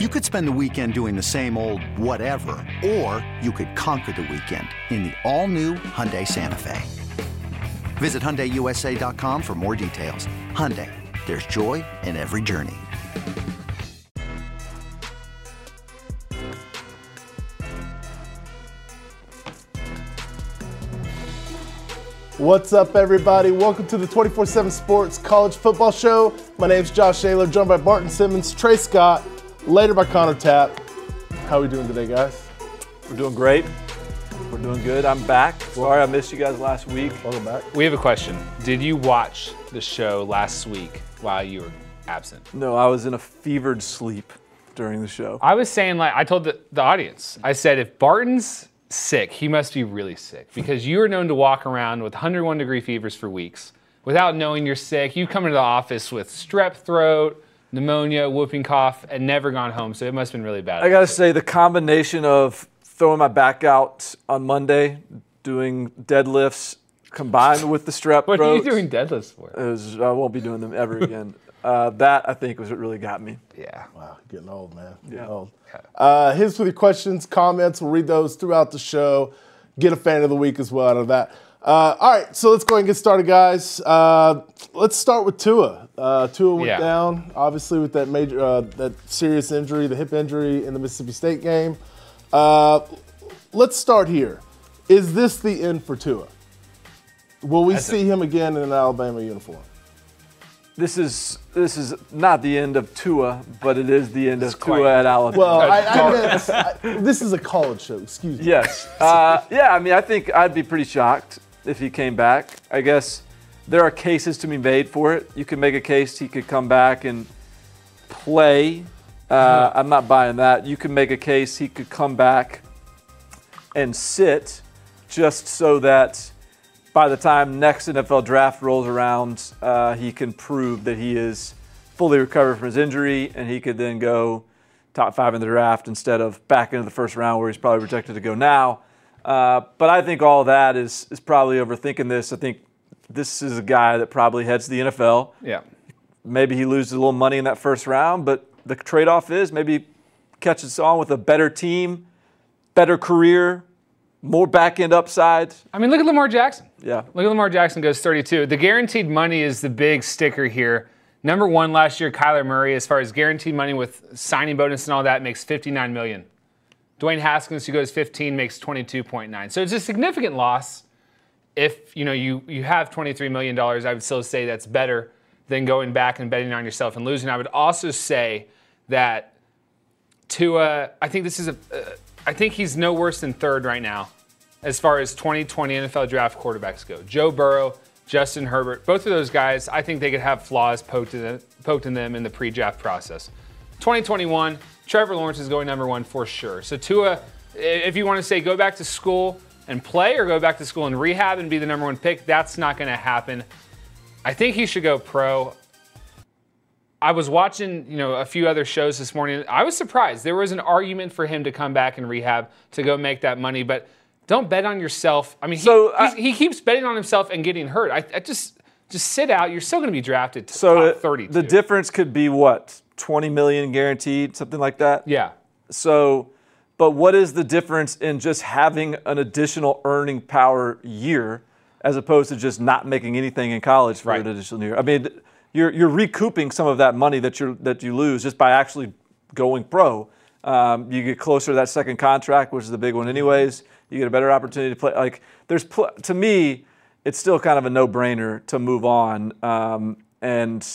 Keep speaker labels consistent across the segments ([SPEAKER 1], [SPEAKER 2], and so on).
[SPEAKER 1] You could spend the weekend doing the same old whatever, or you could conquer the weekend in the all-new Hyundai Santa Fe. Visit HyundaiUSA.com for more details. Hyundai, there's joy in every journey.
[SPEAKER 2] What's up, everybody? Welcome to the 24 7 Sports College Football Show. My name is Josh Ahler, joined by Barton Simmons, Trey Scott, later by Connor Tapp. How are we doing today, guys?
[SPEAKER 3] We're doing great. We're doing good. I'm back. Sorry I missed you guys last week.
[SPEAKER 2] Welcome back.
[SPEAKER 4] We have a question. Did you watch the show last week while you were absent?
[SPEAKER 3] No, I was in a fevered sleep during the show.
[SPEAKER 4] I was saying, like, I told the, the audience, I said, if Barton's sick, he must be really sick because you are known to walk around with 101 degree fevers for weeks without knowing you're sick. You come into the office with strep throat, pneumonia, whooping cough, and never gone home. So it must have been really bad.
[SPEAKER 3] I gotta say, the combination of throwing my back out on Monday, doing deadlifts, combined with the strep
[SPEAKER 4] what are you doing deadlifts for?
[SPEAKER 3] was- I won't be doing them ever again. uh, that I think was what really got me.
[SPEAKER 4] Yeah.
[SPEAKER 2] Wow, getting old, man. Getting
[SPEAKER 3] Yeah.
[SPEAKER 2] old. Uh, hit us with your questions, comments. We'll read those throughout the show. Get a fan of the week as well out of that. Uh, all right, so let's go ahead and get started, guys. Uh, let's start with Tua. Uh, Tua went
[SPEAKER 4] Yeah.
[SPEAKER 2] down, obviously, with that major, uh, that serious injury, the hip injury in the Mississippi State game. Uh, let's start here. Is this the end for Tua? Will we
[SPEAKER 4] That's a-
[SPEAKER 2] see him again in an Alabama uniform?
[SPEAKER 3] This is this is not the end of Tua, but it is the end of
[SPEAKER 4] quite-
[SPEAKER 3] Tua at Alabama.
[SPEAKER 2] Well, I, I meant, I, this is a college show. Excuse me.
[SPEAKER 3] Yes. Uh, yeah, I mean, I think I'd be pretty shocked if he came back. I guess there are cases to be made for it. You can make a case he could come back and play. Uh, I'm not buying that. You can make a case he could come back and sit just so that by the time next NFL draft rolls around, uh, he can prove that he is fully recovered from his injury and he could then go top five in the draft instead of back into the first round where he's probably projected to go now. Uh, but I think all that is, is probably overthinking this. I think this is a guy that probably heads the NFL.
[SPEAKER 4] Yeah.
[SPEAKER 3] Maybe he loses a little money in that first round, but the trade off is maybe he catches on with a better team, better career, more back end upside.
[SPEAKER 4] I mean, look at Lamar Jackson.
[SPEAKER 3] Yeah.
[SPEAKER 4] Look at Lamar Jackson goes 32. The guaranteed money is the big sticker here. Number one last year, Kyler Murray, as far as guaranteed money with signing bonus and all that, makes 59 million. Dwayne Haskins, who goes 15, makes 22.9. So it's a significant loss. If you know you you have 23 million dollars, I would still say that's better than going back and betting on yourself and losing. I would also say that Tua, I think this is a, uh, I think he's no worse than third right now, as far as 2020 NFL draft quarterbacks go. Joe Burrow, Justin Herbert, both of those guys, I think they could have flaws poked in them, poked in them in the pre-draft process. 2021, Trevor Lawrence is going number one for sure. So Tua, if you want to say go back to school and play, or go back to school and rehab and be the number one pick, that's not going to happen. I think he should go pro. I was watching, you know, a few other shows this morning. I was surprised. There was an argument for him to come back and rehab to go make that money, but don't bet on yourself. I mean, he,
[SPEAKER 3] So,
[SPEAKER 4] he's- he keeps betting on himself and getting hurt. I, I just just sit out. You're still going to be drafted to
[SPEAKER 3] So
[SPEAKER 4] top uh, 30.
[SPEAKER 3] the difference could be what? 20 million guaranteed, something like that?
[SPEAKER 4] Yeah.
[SPEAKER 3] So, but what is the difference in just having an additional earning power year as opposed to just not making anything in college for
[SPEAKER 4] Right.
[SPEAKER 3] an additional year? I mean, you're, you're recouping some of that money that, you that you lose just by actually going pro. Um, you get closer to that second contract, which is the big one, anyways. You get a better opportunity to play. Like, there's pl- to me, it's still kind of a no-brainer to move on. Um, and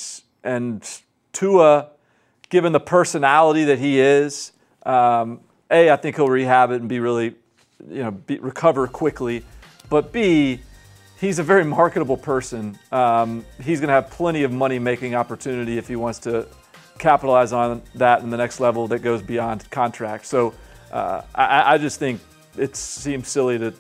[SPEAKER 3] and Tua, given the personality that he is, um, a I think he'll rehab it and be really, you know, be, recover quickly. But B, he's a very marketable person. Um, he's going to have plenty of money-making opportunity if he wants to capitalize on that in the next level that goes beyond contract. So uh, I, I just think it seems silly to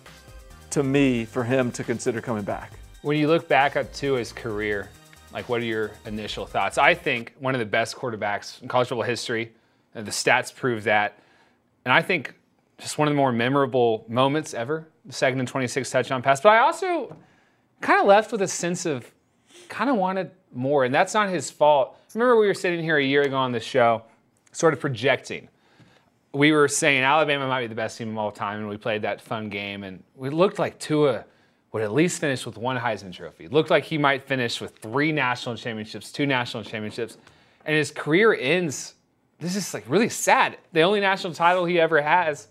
[SPEAKER 3] to me for him to consider coming back.
[SPEAKER 4] When you look back up to his career, like what are your initial thoughts? I think one of the best quarterbacks in college football history, and the stats prove that. And I think just one of the more memorable moments ever, the second and 26 touchdown pass. But I also kind of left with a sense of kind of wanted more, and that's not his fault. Remember we were sitting here a year ago on the show, sort of projecting. We were saying Alabama might be the best team of all time, and we played that fun game, and we looked like Tua would at least finish with one Heisman Trophy. Looked like he might finish with three national championships, two national championships, and his career ends. This is like really sad. The only national title he ever has,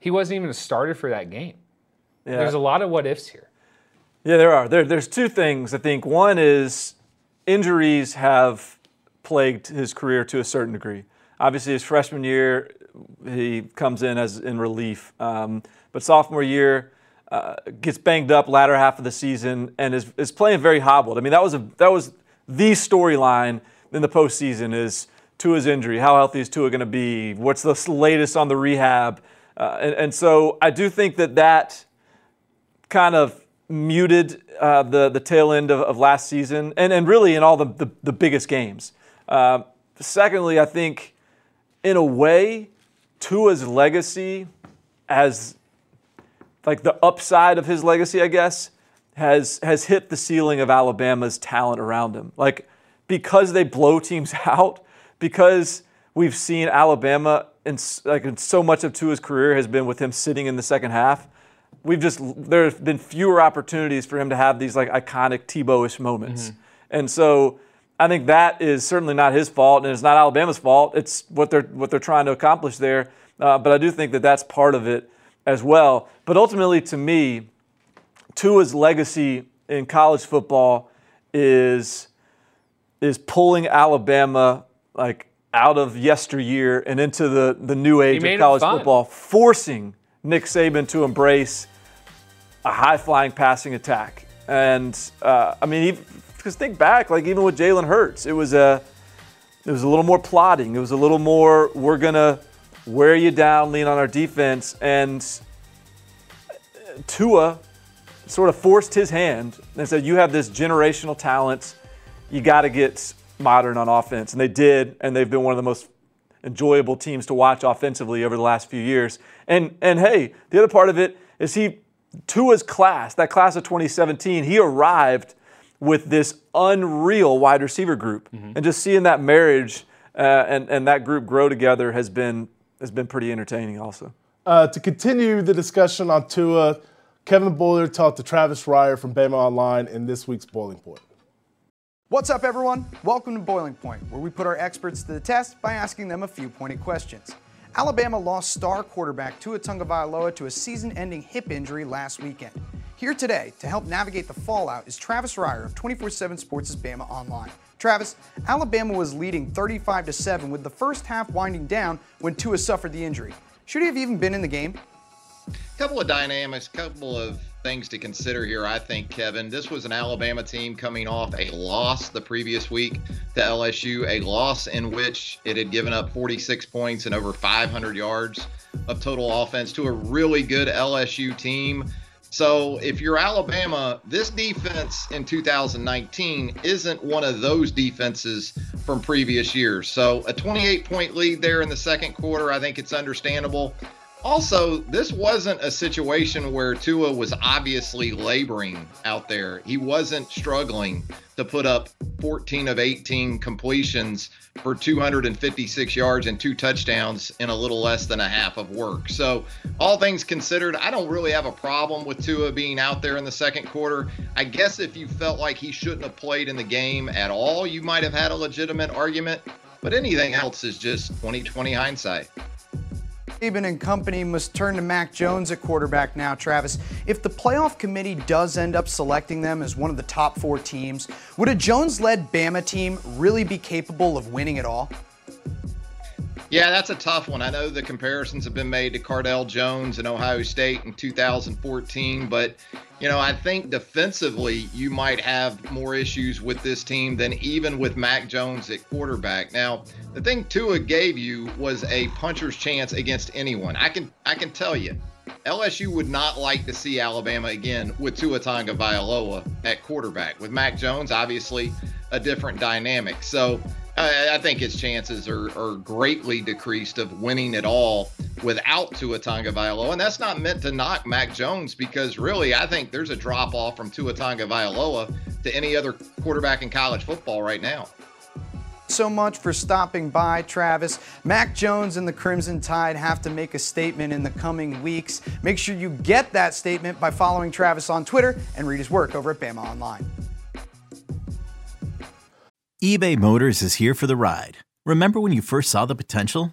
[SPEAKER 4] he wasn't even a starter for that game.
[SPEAKER 3] Yeah.
[SPEAKER 4] There's a lot of what ifs here.
[SPEAKER 3] Yeah, there are. There, there's two things. I think one is injuries have plagued his career to a certain degree. Obviously, his freshman year, he comes in as in relief, um, but sophomore year uh, gets banged up latter half of the season and is, is playing very hobbled. I mean, that was a that was the storyline in the postseason is Tua's injury. How healthy is Tua going to be? What's the latest on the rehab? Uh, and, and so I do think that that kind of muted uh, the the tail end of, of, last season, and, and really in all the the, the biggest games. Uh, secondly, I think in a way, Tua's legacy as like the upside of his legacy, I guess, has has hit the ceiling of Alabama's talent around him. Like because they blow teams out, because we've seen Alabama and like so much of Tua's career has been with him sitting in the second half we've just there's been fewer opportunities for him to have these like iconic Tebow-ish moments, mm-hmm. and so I think that is certainly not his fault, and it's not Alabama's fault. It's what they're what they're trying to accomplish there. Uh, but I do think that that's part of it as well. But ultimately, to me, Tua's legacy in college football is is pulling Alabama like out of yesteryear and into the, the new age of college football, forcing Nick Saban to embrace a high flying passing attack. And uh, I mean, because think back, like even with Jalen Hurts, it was a it was a little more plotting. It was a little more we're gonna wear you down, lean on our defense, and Tua sort of forced his hand and said, "You have this generational talent. You got to get modern on offense," and they did, and they've been one of the most enjoyable teams to watch offensively over the last few years. And and hey, the other part of it is he Tua's class, that class of 2017, he arrived with this unreal wide receiver group, mm-hmm. and just seeing that marriage uh, and and that group grow together has been has been pretty entertaining. Also,
[SPEAKER 2] uh, to continue the discussion on Tua, Kevin Boilard talked to Travis Reier from Bama Online in this week's Boiling Point.
[SPEAKER 5] What's up, everyone? Welcome to Boiling Point, where we put our experts to the test by asking them a few pointed questions. Alabama lost star quarterback Tua Tagovailoa to a season-ending hip injury last weekend. Here today to help navigate the fallout is Travis Reier of 24/7 Sports' Bama Online. Travis, Alabama was leading 35 to 7 with the first half winding down when Tua suffered the injury. Should he have even been in the game?
[SPEAKER 6] couple of dynamics, couple of things to consider here, I think, Kevin. This was an Alabama team coming off a loss the previous week to LSU, a loss in which it had given up 46 points and over 500 yards of total offense to a really good LSU team. So if you're Alabama, this defense in 2019 isn't one of those defenses from previous years. So a 28 point lead there in the second quarter, I think it's understandable. Also, this wasn't a situation where Tua was obviously laboring out there. He wasn't struggling to put up 14 of 18 completions for 256 yards and two touchdowns in a little less than a half of work. So, all things considered, I don't really have a problem with Tua being out there in the second quarter. I guess if you felt like he shouldn't have played in the game at all, you might have had a legitimate argument. But anything else is just 2020 hindsight.
[SPEAKER 5] Saban and company must turn to Mac Jones at quarterback now, Travis. If the playoff committee does end up selecting them as one of the top four teams, would a Jones led Bama team really be capable of winning it all?
[SPEAKER 6] Yeah, that's a tough one. I know the comparisons have been made to Cardale Jones and Ohio State in 2014, but you know, I think defensively you might have more issues with this team than even with Mac Jones at quarterback. Now, the thing Tua gave you was a puncher's chance against anyone. I can I can tell you, LSU would not like to see Alabama again with Tua Tagovailoa at quarterback. With Mac Jones, obviously a different dynamic. So I, I think his chances are, are greatly decreased of winning at all without Tua Tagovailoa. And that's not meant to knock Mac Jones because really I think there's a drop off from Tua Tagovailoa to any other quarterback in college football right now.
[SPEAKER 5] so much for stopping by, Travis. Mac Jones and the Crimson Tide have to make a statement in the coming weeks. Make sure you get that statement by following Travis on Twitter and read his work over at Bama Online.
[SPEAKER 7] eBay Motors is here for the ride. Remember when you first saw the potential?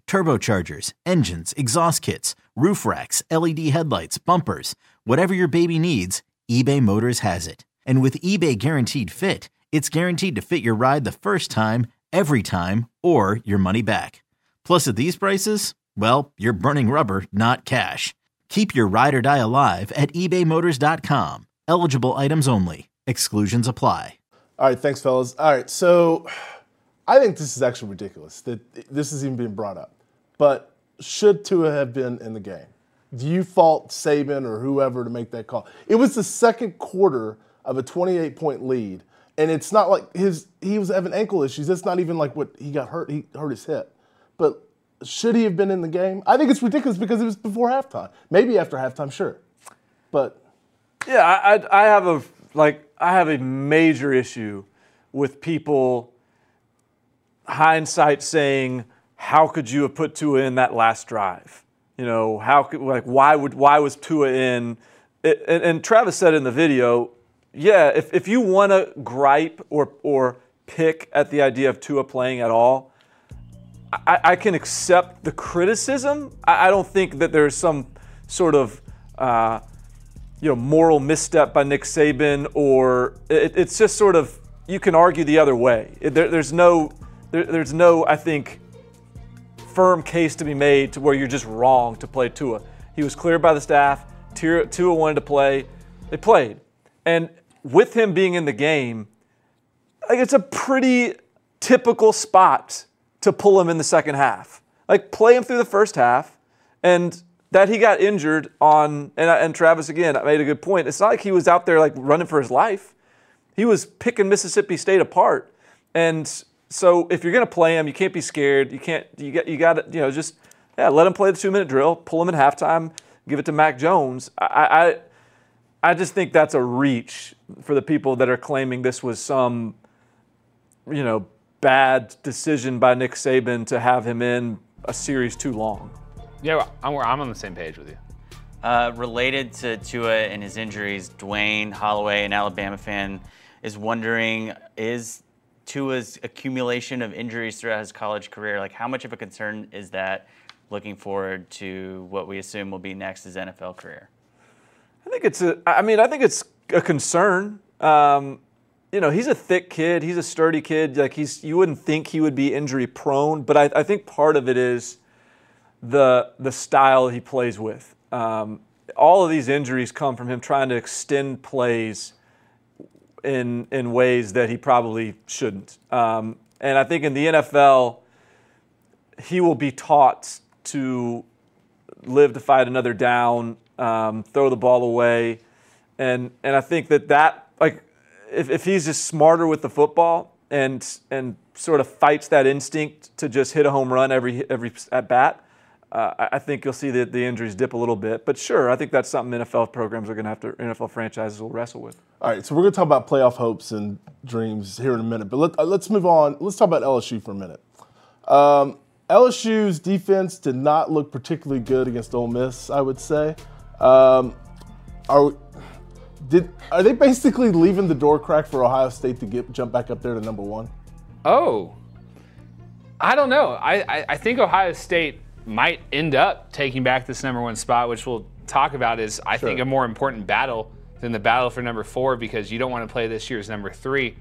[SPEAKER 7] turbochargers, engines, exhaust kits, roof racks, LED headlights, bumpers, whatever your baby needs, eBay Motors has it. And with eBay Guaranteed Fit, it's guaranteed to fit your ride the first time, every time, or your money back. Plus, at these prices, well, you're burning rubber, not cash. Keep your ride or die alive at ebaymotors.com. Eligible items only. Exclusions apply.
[SPEAKER 2] All right, thanks, fellas. All right, so I think this is actually ridiculous that this is even being brought up. But should Tua have been in the game? Do you fault Saban or whoever to make that call? It was the second quarter of a 28 point lead, and it's not like his he was having ankle issues. It's not even like what he got hurt. He hurt his hip, but should he have been in the game? I think it's ridiculous because it was before halftime. Maybe after halftime, sure, but
[SPEAKER 3] Yeah, I, I, I have a like I have a major issue with people hindsight saying, "How could you have put Tua in that last drive?" You know, how could like why would why was Tua in? It, and, and Travis said in the video, yeah, if, if you want to gripe or or pick at the idea of Tua playing at all, I, I can accept the criticism. I, I don't think that there's some sort of uh, you know moral misstep by Nick Saban, or it, it's just sort of you can argue the other way. There, there's no there, there's no I think firm case to be made to where you're just wrong to play Tua. He was cleared by the staff. Tua wanted to play. They played, and with him being in the game, like it's a pretty typical spot to pull him in the second half. Like play him through the first half, and that he got injured on. And, uh, and Travis again made a good point. It's not like he was out there like running for his life. He was picking Mississippi State apart, and so if you're gonna play him, you can't be scared. You can't. You got. You got to. You know, just yeah, let him play the two minute drill. Pull him in halftime. Give it to Mac Jones. I, I I just think that's a reach for the people that are claiming this was some, you know, bad decision by Nick Saban to have him in a series too long.
[SPEAKER 4] Yeah, I'm, I'm on the same page with you.
[SPEAKER 8] Uh, related to Tua and his injuries, Dwayne Holloway, an Alabama fan, is wondering is Tua's accumulation of injuries throughout his college career, like how much of a concern is that looking forward to what we assume will be next his NFL career?
[SPEAKER 3] I think it's a. I mean, I think it's a concern. Um, you know, he's a thick kid. He's a sturdy kid. Like he's, you wouldn't think he would be injury prone, but I, I think part of it is the the style he plays with. Um, all of these injuries come from him trying to extend plays in in ways that he probably shouldn't. Um, and I think in the NFL, he will be taught to live to fight another down, um, throw the ball away, and and I think that that like if, if he's just smarter with the football and and sort of fights that instinct to just hit a home run every every at bat, uh, I- I think you'll see the, the injuries dip a little bit. But sure, I think that's something NFL programs are going to have to NFL franchises will wrestle with.
[SPEAKER 2] All right, so we're going to talk about playoff hopes and dreams here in a minute, but let, uh, let's move on. Let's talk about LSU for a minute. Um, LSU's defense did not look particularly good against Ole Miss, I would say. Um, are did are they basically leaving the door crack for Ohio State to get jump back up there to number one?
[SPEAKER 4] Oh, I don't know. I, I, I think Ohio State might end up taking back this number one spot, which we'll talk about is, I think, a more important battle than the battle for number four because you don't want to play this year's number three.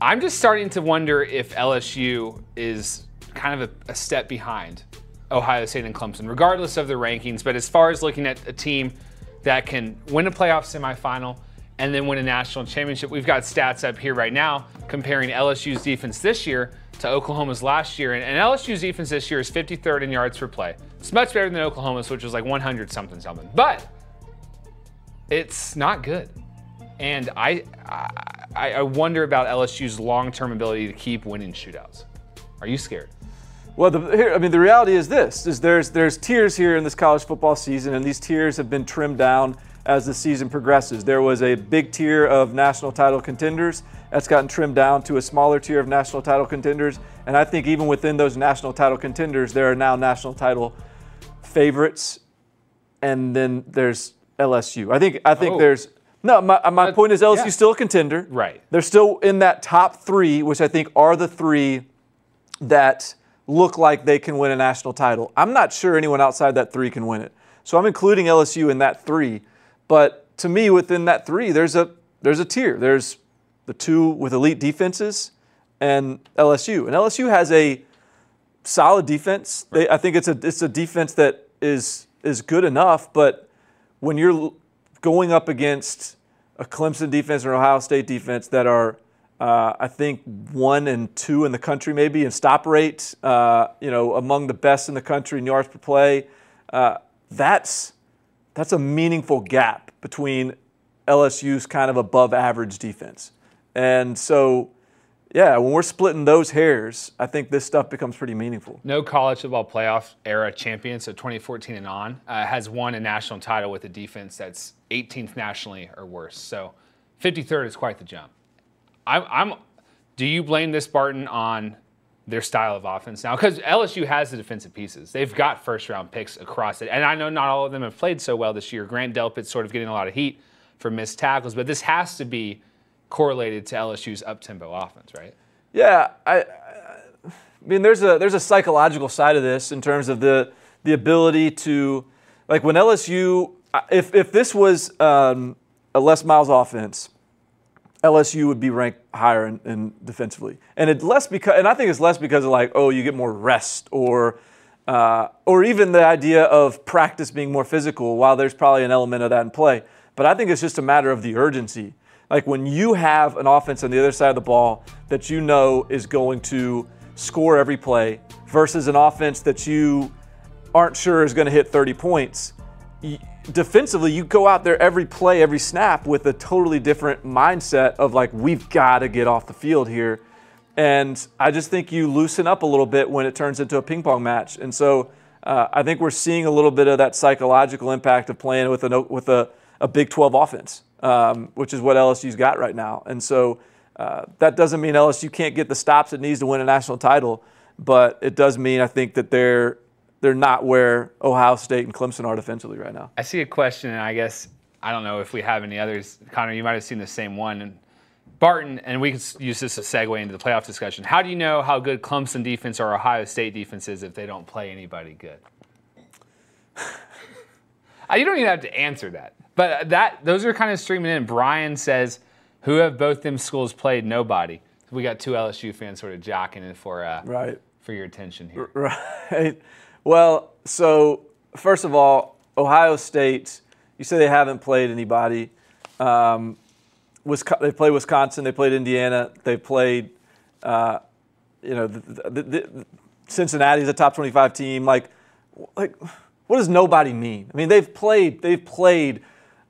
[SPEAKER 4] I'm just starting to wonder if LSU is kind of a, a step behind Ohio State and Clemson, regardless of the rankings. But as far as looking at a team that can win a playoff semifinal and then win a national championship. We've got stats up here right now comparing LSU's defense this year to Oklahoma's last year. And, and LSU's defense this year is 53rd in yards per play. It's much better than Oklahoma's, which was like 100 something something. But it's not good. And I, I, I wonder about LSU's long-term ability to keep winning shootouts. Are you scared?
[SPEAKER 3] Well, the, here, I mean, the reality is this: is there's there's tiers here in this college football season, and these tiers have been trimmed down as the season progresses. There was a big tier of national title contenders that's gotten trimmed down to a smaller tier of national title contenders, and I think even within those national title contenders, there are now national title favorites, and then there's LSU. I think I think
[SPEAKER 4] Oh.
[SPEAKER 3] there's no. My, my point is LSU's
[SPEAKER 4] yeah.
[SPEAKER 3] still a contender.
[SPEAKER 4] Right.
[SPEAKER 3] They're still in that top three, which I think are the three that look like they can win a national title. I'm not sure anyone outside that three can win it. So I'm including LSU in that three. But to me, within that three, there's a there's a tier. There's the two with elite defenses and LSU. And LSU has a solid defense. They, I think it's a it's a defense that is is good enough, but when you're going up against a Clemson defense or Ohio State defense that are, uh, I think, one and two in the country maybe in stop rate, uh, you know, among the best in the country in yards per play, uh, that's that's a meaningful gap between LSU's kind of above average defense. And so, yeah, when we're splitting those hairs, I think this stuff becomes pretty meaningful.
[SPEAKER 4] No college football playoff era champion, so 2014 and on, uh, has won a national title with a defense that's 18th nationally or worse. So 53rd is quite the jump. I'm, I'm do you blame this Barton on their style of offense now? Because LSU has the defensive pieces. They've got first round picks across it. And I know not all of them have played so well this year. Grant Delpit's sort of getting a lot of heat for missed tackles, but this has to be correlated to LSU's up tempo offense, right?
[SPEAKER 3] Yeah, I, I mean, there's a there's a psychological side of this in terms of the the ability to, like, when LSU, if if this was um, a Les Miles offense, LSU would be ranked higher in, in defensively, and it less because, and I think it's less because of like, oh, you get more rest or. Uh, or even the idea of practice being more physical, while there's probably an element of that in play. But I think it's just a matter of the urgency. Like when you have an offense on the other side of the ball that you know is going to score every play versus an offense that you aren't sure is going to hit 30 points, defensively, you go out there every play, every snap with a totally different mindset of like, we've got to get off the field here. And I just think you loosen up a little bit when it turns into a ping pong match. And so uh, I think we're seeing a little bit of that psychological impact of playing with a with a, a Big 12 offense, um, which is what LSU's got right now. And so uh, that doesn't mean LSU can't get the stops it needs to win a national title, but it does mean I think that they're they're not where Ohio State and Clemson are defensively right now.
[SPEAKER 4] I see a question, and I guess I don't know if we have any others. Connor, you might have seen the same one. And Barton, and we can use this as a segue into the playoff discussion. How do you know how good Clemson defense or Ohio State defense is if they don't play anybody good? You don't even have to answer that, but that those are kind of streaming in. Brian says, "Who have both them schools played? Nobody." We got two LSU fans sort of jocking it for uh,
[SPEAKER 3] Right.
[SPEAKER 4] for your attention here.
[SPEAKER 3] Right. Well, so first of all, Ohio State. You say they haven't played anybody. Um, they played Wisconsin. They played Indiana. They played. Uh, you know, the, the, the, Cincinnati's a top 25 team. Like, like, what does nobody mean? I mean, they've played. They've played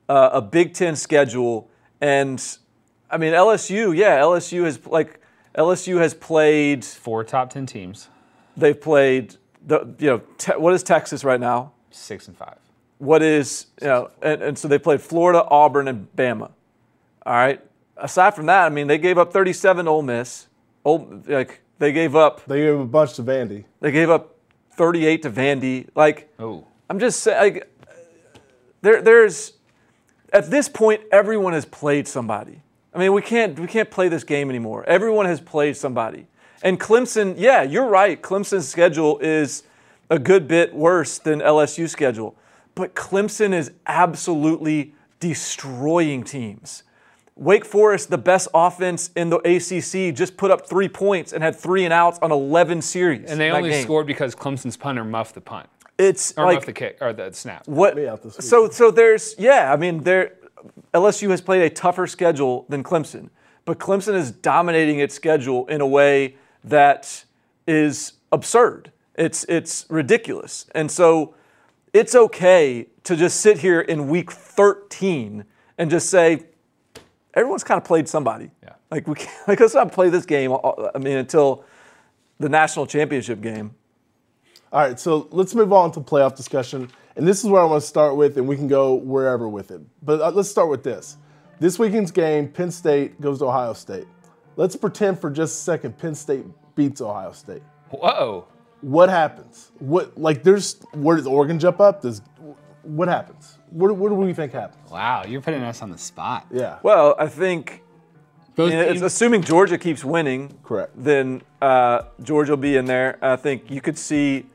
[SPEAKER 3] uh, a Big Ten schedule, and I mean LSU. Yeah, LSU has like LSU has played.
[SPEAKER 4] Four top ten teams,
[SPEAKER 3] They've played the you know te- what is Texas right now?
[SPEAKER 4] six and five.
[SPEAKER 3] What is you know and, and so they played Florida, Auburn, and Bama. All right. Aside from that, I mean they gave up 37 to Ole Miss. Ole, like they gave up
[SPEAKER 2] They gave a bunch to Vandy.
[SPEAKER 3] they gave up 38 to Vandy. Like
[SPEAKER 4] Oh.
[SPEAKER 3] I'm just saying like there there's at this point everyone has played somebody. I mean we can't we can't play this game anymore. Everyone has played somebody. And Clemson, yeah, you're right. Clemson's schedule is a good bit worse than LSU's schedule. But Clemson is absolutely destroying teams. Wake Forest, the best offense in the ACC, just put up three points and had three and outs on 11 series.
[SPEAKER 4] And they only
[SPEAKER 3] game.
[SPEAKER 4] scored because Clemson's punter muffed the punt
[SPEAKER 3] It's
[SPEAKER 4] or
[SPEAKER 3] like
[SPEAKER 4] muffed the kick or the snap.
[SPEAKER 3] what?
[SPEAKER 2] Me out
[SPEAKER 3] So so there's yeah. I mean there. LSU has played a tougher schedule than Clemson, but Clemson is dominating its schedule in a way that is absurd. It's it's ridiculous, and so it's okay to just sit here in week 13 and just say everyone's kind of played somebody.
[SPEAKER 4] Yeah.
[SPEAKER 3] Like we can't, like let's not play this game. uh, I mean until the national championship game.
[SPEAKER 2] All right, so let's move on to playoff discussion. And this is where I want to start with, and we can go wherever with it. But uh, let's start with this. This weekend's game, Penn State goes to Ohio State. Let's pretend for just a second Penn State beats Ohio State.
[SPEAKER 4] Whoa.
[SPEAKER 2] What happens? What like there's where does Oregon jump up? Does what happens? What, what do we think happens?
[SPEAKER 4] Wow, you're putting us on the spot.
[SPEAKER 2] Yeah,
[SPEAKER 3] Well, I think
[SPEAKER 4] Both
[SPEAKER 3] you know, it's
[SPEAKER 4] teams-
[SPEAKER 3] assuming Georgia keeps winning.
[SPEAKER 2] Correct.
[SPEAKER 3] Then uh, Georgia will be in there. I think you could see,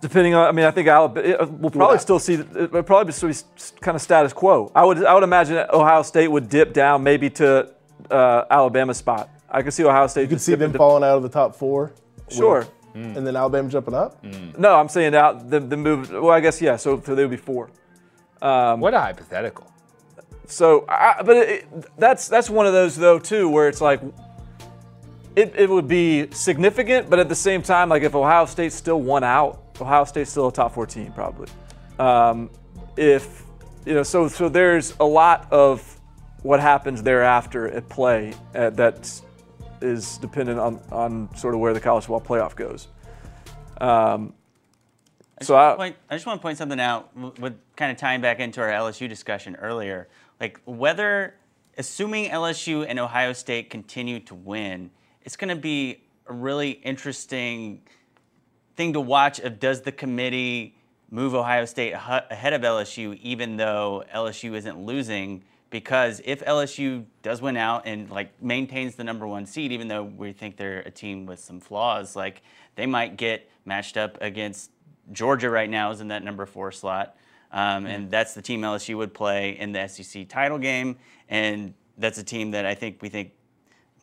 [SPEAKER 3] depending on. I mean, I think Alabama. Uh, we'll probably
[SPEAKER 2] Yeah.
[SPEAKER 3] still see. It will probably still be kind of status quo. I would. I would imagine Ohio State would dip down maybe to uh, Alabama's spot. I could see Ohio State.
[SPEAKER 2] you could see them falling out of the top four.
[SPEAKER 3] Sure. Mm.
[SPEAKER 2] And then Alabama jumping up. Mm.
[SPEAKER 3] No, I'm saying out the, the move. Well, I guess yeah. So, so they would be four.
[SPEAKER 4] Um, what a hypothetical.
[SPEAKER 3] So, I, but it, it- that's that's one of those though too, where it's like it, it would be significant, but at the same time, like if Ohio State still won out, Ohio State's still a top four team probably. Um, if you know, so so there's a lot of what happens thereafter at play uh, that is dependent on on sort of where the college football playoff goes. Um, so I,
[SPEAKER 8] point, I just want to point something out with kind of tying back into our LSU discussion earlier. Like whether, assuming LSU and Ohio State continue to win, it's going to be a really interesting thing to watch of does the committee move Ohio State ahead of LSU even though LSU isn't losing? Because if LSU does win out and like maintains the number 1 seed even though we think they're a team with some flaws like they might get matched up against Georgia right now is in that number 4 slot. Um, and that's the team LSU would play in the SEC title game. And that's a team that I think we think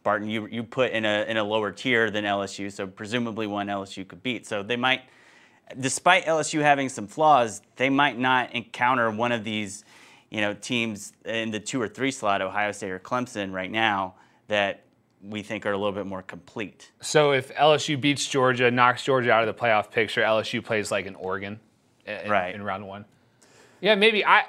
[SPEAKER 8] Barton, you, you put in a, in a lower tier than LSU, so presumably one LSU could beat. So they might, despite LSU having some flaws, they might not encounter one of these, you know, teams in the two or three slot, Ohio State or Clemson, right now that we think are a little bit more complete.
[SPEAKER 4] So if LSU beats Georgia, knocks Georgia out of the playoff picture, LSU plays like an Oregon in,
[SPEAKER 8] Right.
[SPEAKER 4] in round one. Yeah, maybe I.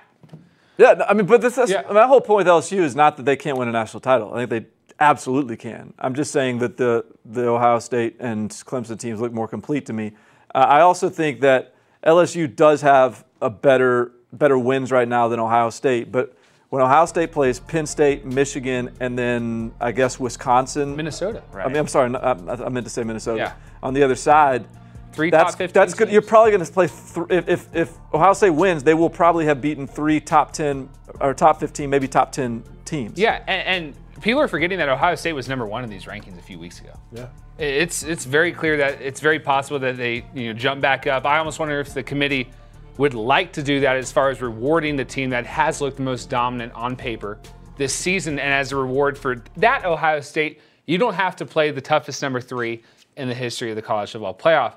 [SPEAKER 3] Yeah, I mean, but this, that's,
[SPEAKER 4] Yeah.
[SPEAKER 3] my whole point with LSU is not that they can't win a national title. I think they absolutely can. I'm just saying that the the Ohio State and Clemson teams look more complete to me. Uh, I also think that LSU does have a better better wins right now than Ohio State, but when Ohio State plays Penn State, Michigan, and then I guess Wisconsin,
[SPEAKER 4] Minnesota.
[SPEAKER 3] I mean, I'm sorry, I, I meant to say Minnesota.
[SPEAKER 4] Yeah.
[SPEAKER 3] On the other side,
[SPEAKER 4] Three
[SPEAKER 3] that's
[SPEAKER 4] top 15
[SPEAKER 3] that's good.
[SPEAKER 4] teams.
[SPEAKER 3] You're probably going to play th- if, if if Ohio State wins, they will probably have beaten three top ten or top fifteen, maybe top ten teams.
[SPEAKER 4] Yeah, and, and people are forgetting that Ohio State was number one in these rankings a few weeks ago.
[SPEAKER 2] Yeah.
[SPEAKER 4] It's it's very clear that it's very possible that they you know jump back up. I almost wonder if the committee would like to do that as far as rewarding the team that has looked the most dominant on paper this season, and as a reward for that Ohio State, you don't have to play the toughest number three in the history of the college football playoff.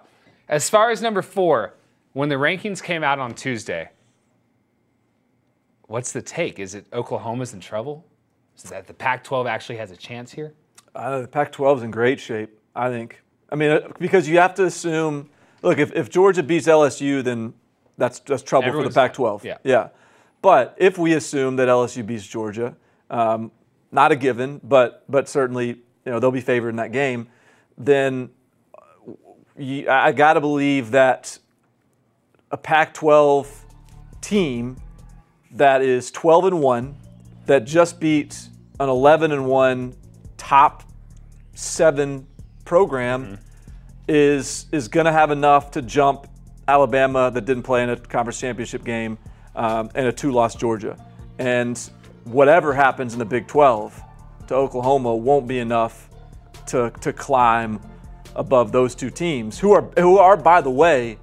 [SPEAKER 4] As far as number four, when the rankings came out on Tuesday, what's the take? Is it Oklahoma's in trouble? Is that the Pac-12 actually has a chance here?
[SPEAKER 3] Uh, the Pac-12 is in great shape, I think. I mean, uh, because you have to assume. Look, if, if Georgia beats LSU, then that's just trouble
[SPEAKER 4] Everyone's
[SPEAKER 3] for the Pac-12.
[SPEAKER 4] Yeah.
[SPEAKER 3] Yeah. But if we assume that LSU beats Georgia, um, not a given, but but certainly you know they'll be favored in that game, then uh, you, I got to believe that a Pac-12 team that is 12 and 1 that just beat an 11 and 1 top 7 program is is going to have enough to jump Alabama that didn't play in a conference championship game um, and a two-loss Georgia. And whatever happens in the Big 12 to Oklahoma won't be enough to to climb above those two teams who are who are by the way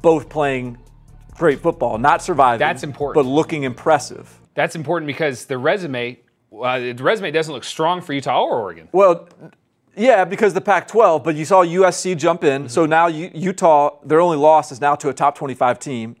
[SPEAKER 3] both playing great football, not surviving.
[SPEAKER 4] That's important.
[SPEAKER 3] but looking impressive.
[SPEAKER 4] That's important because the resume, uh, the resume doesn't look strong for Utah or Oregon.
[SPEAKER 3] Well, yeah, because the Pac-12, but you saw USC jump in. So now U- Utah, their only loss is now to a top 25 team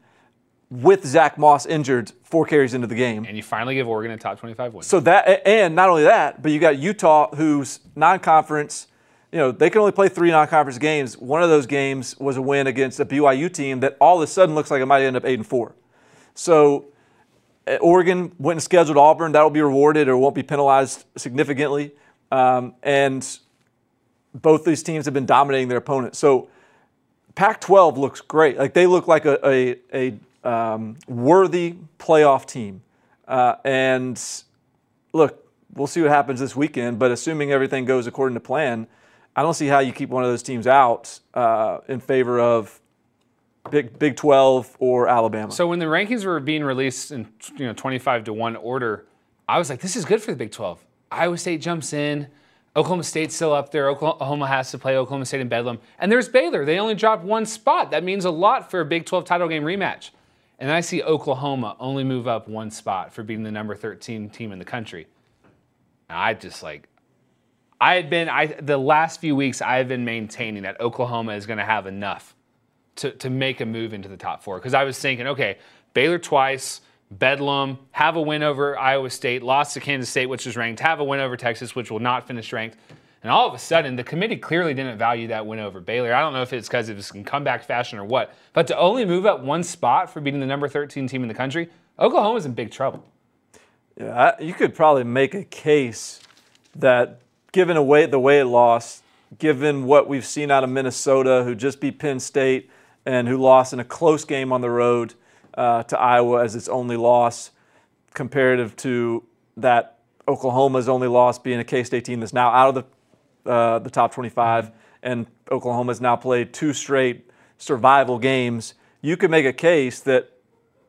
[SPEAKER 3] with Zach Moss injured four carries into the game.
[SPEAKER 4] And you finally give Oregon a top 25 win.
[SPEAKER 3] So that, and not only that, but you got Utah, who's non-conference. You know, they can only play three non-conference games. One of those games was a win against a BYU team that all of a sudden looks like it might end up eight and four. So Oregon went and scheduled Auburn. That'll be rewarded or won't be penalized significantly. Um, and both these teams have been dominating their opponents. So Pac-12 looks great. Like they look like a, a, a um, worthy playoff team. Uh, and look, we'll see what happens this weekend. But assuming everything goes according to plan, I don't see how you keep one of those teams out uh, in favor of Big Big 12 or Alabama.
[SPEAKER 4] So when the rankings were being released in you know 25 to 1 order, I was like this is good for the Big 12. Iowa State jumps in, Oklahoma State's still up there. Oklahoma has to play Oklahoma State in Bedlam. And there's Baylor. They only dropped one spot. That means a lot for a Big 12 title game rematch. And I see Oklahoma only move up one spot for being the number 13 team in the country. And I just like I had been I the last few weeks I've been maintaining that Oklahoma is going to have enough to, to make a move into the top four. Because I was thinking, okay, Baylor twice, Bedlam, have a win over Iowa State, lost to Kansas State, which was ranked, have a win over Texas, which will not finish ranked. And all of a sudden, the committee clearly didn't value that win over Baylor. I don't know if it's because it was in comeback fashion or what, but to only move up one spot for beating the number 13 team in the country, Oklahoma's in big trouble.
[SPEAKER 3] Yeah, you could probably make a case that given away the way it lost, given what we've seen out of Minnesota, who just beat Penn State, and who lost in a close game on the road uh, to Iowa as its only loss, comparative to that Oklahoma's only loss being a K-State team that's now out of the uh, the top 25, and Oklahoma's now played two straight survival games. You could make a case that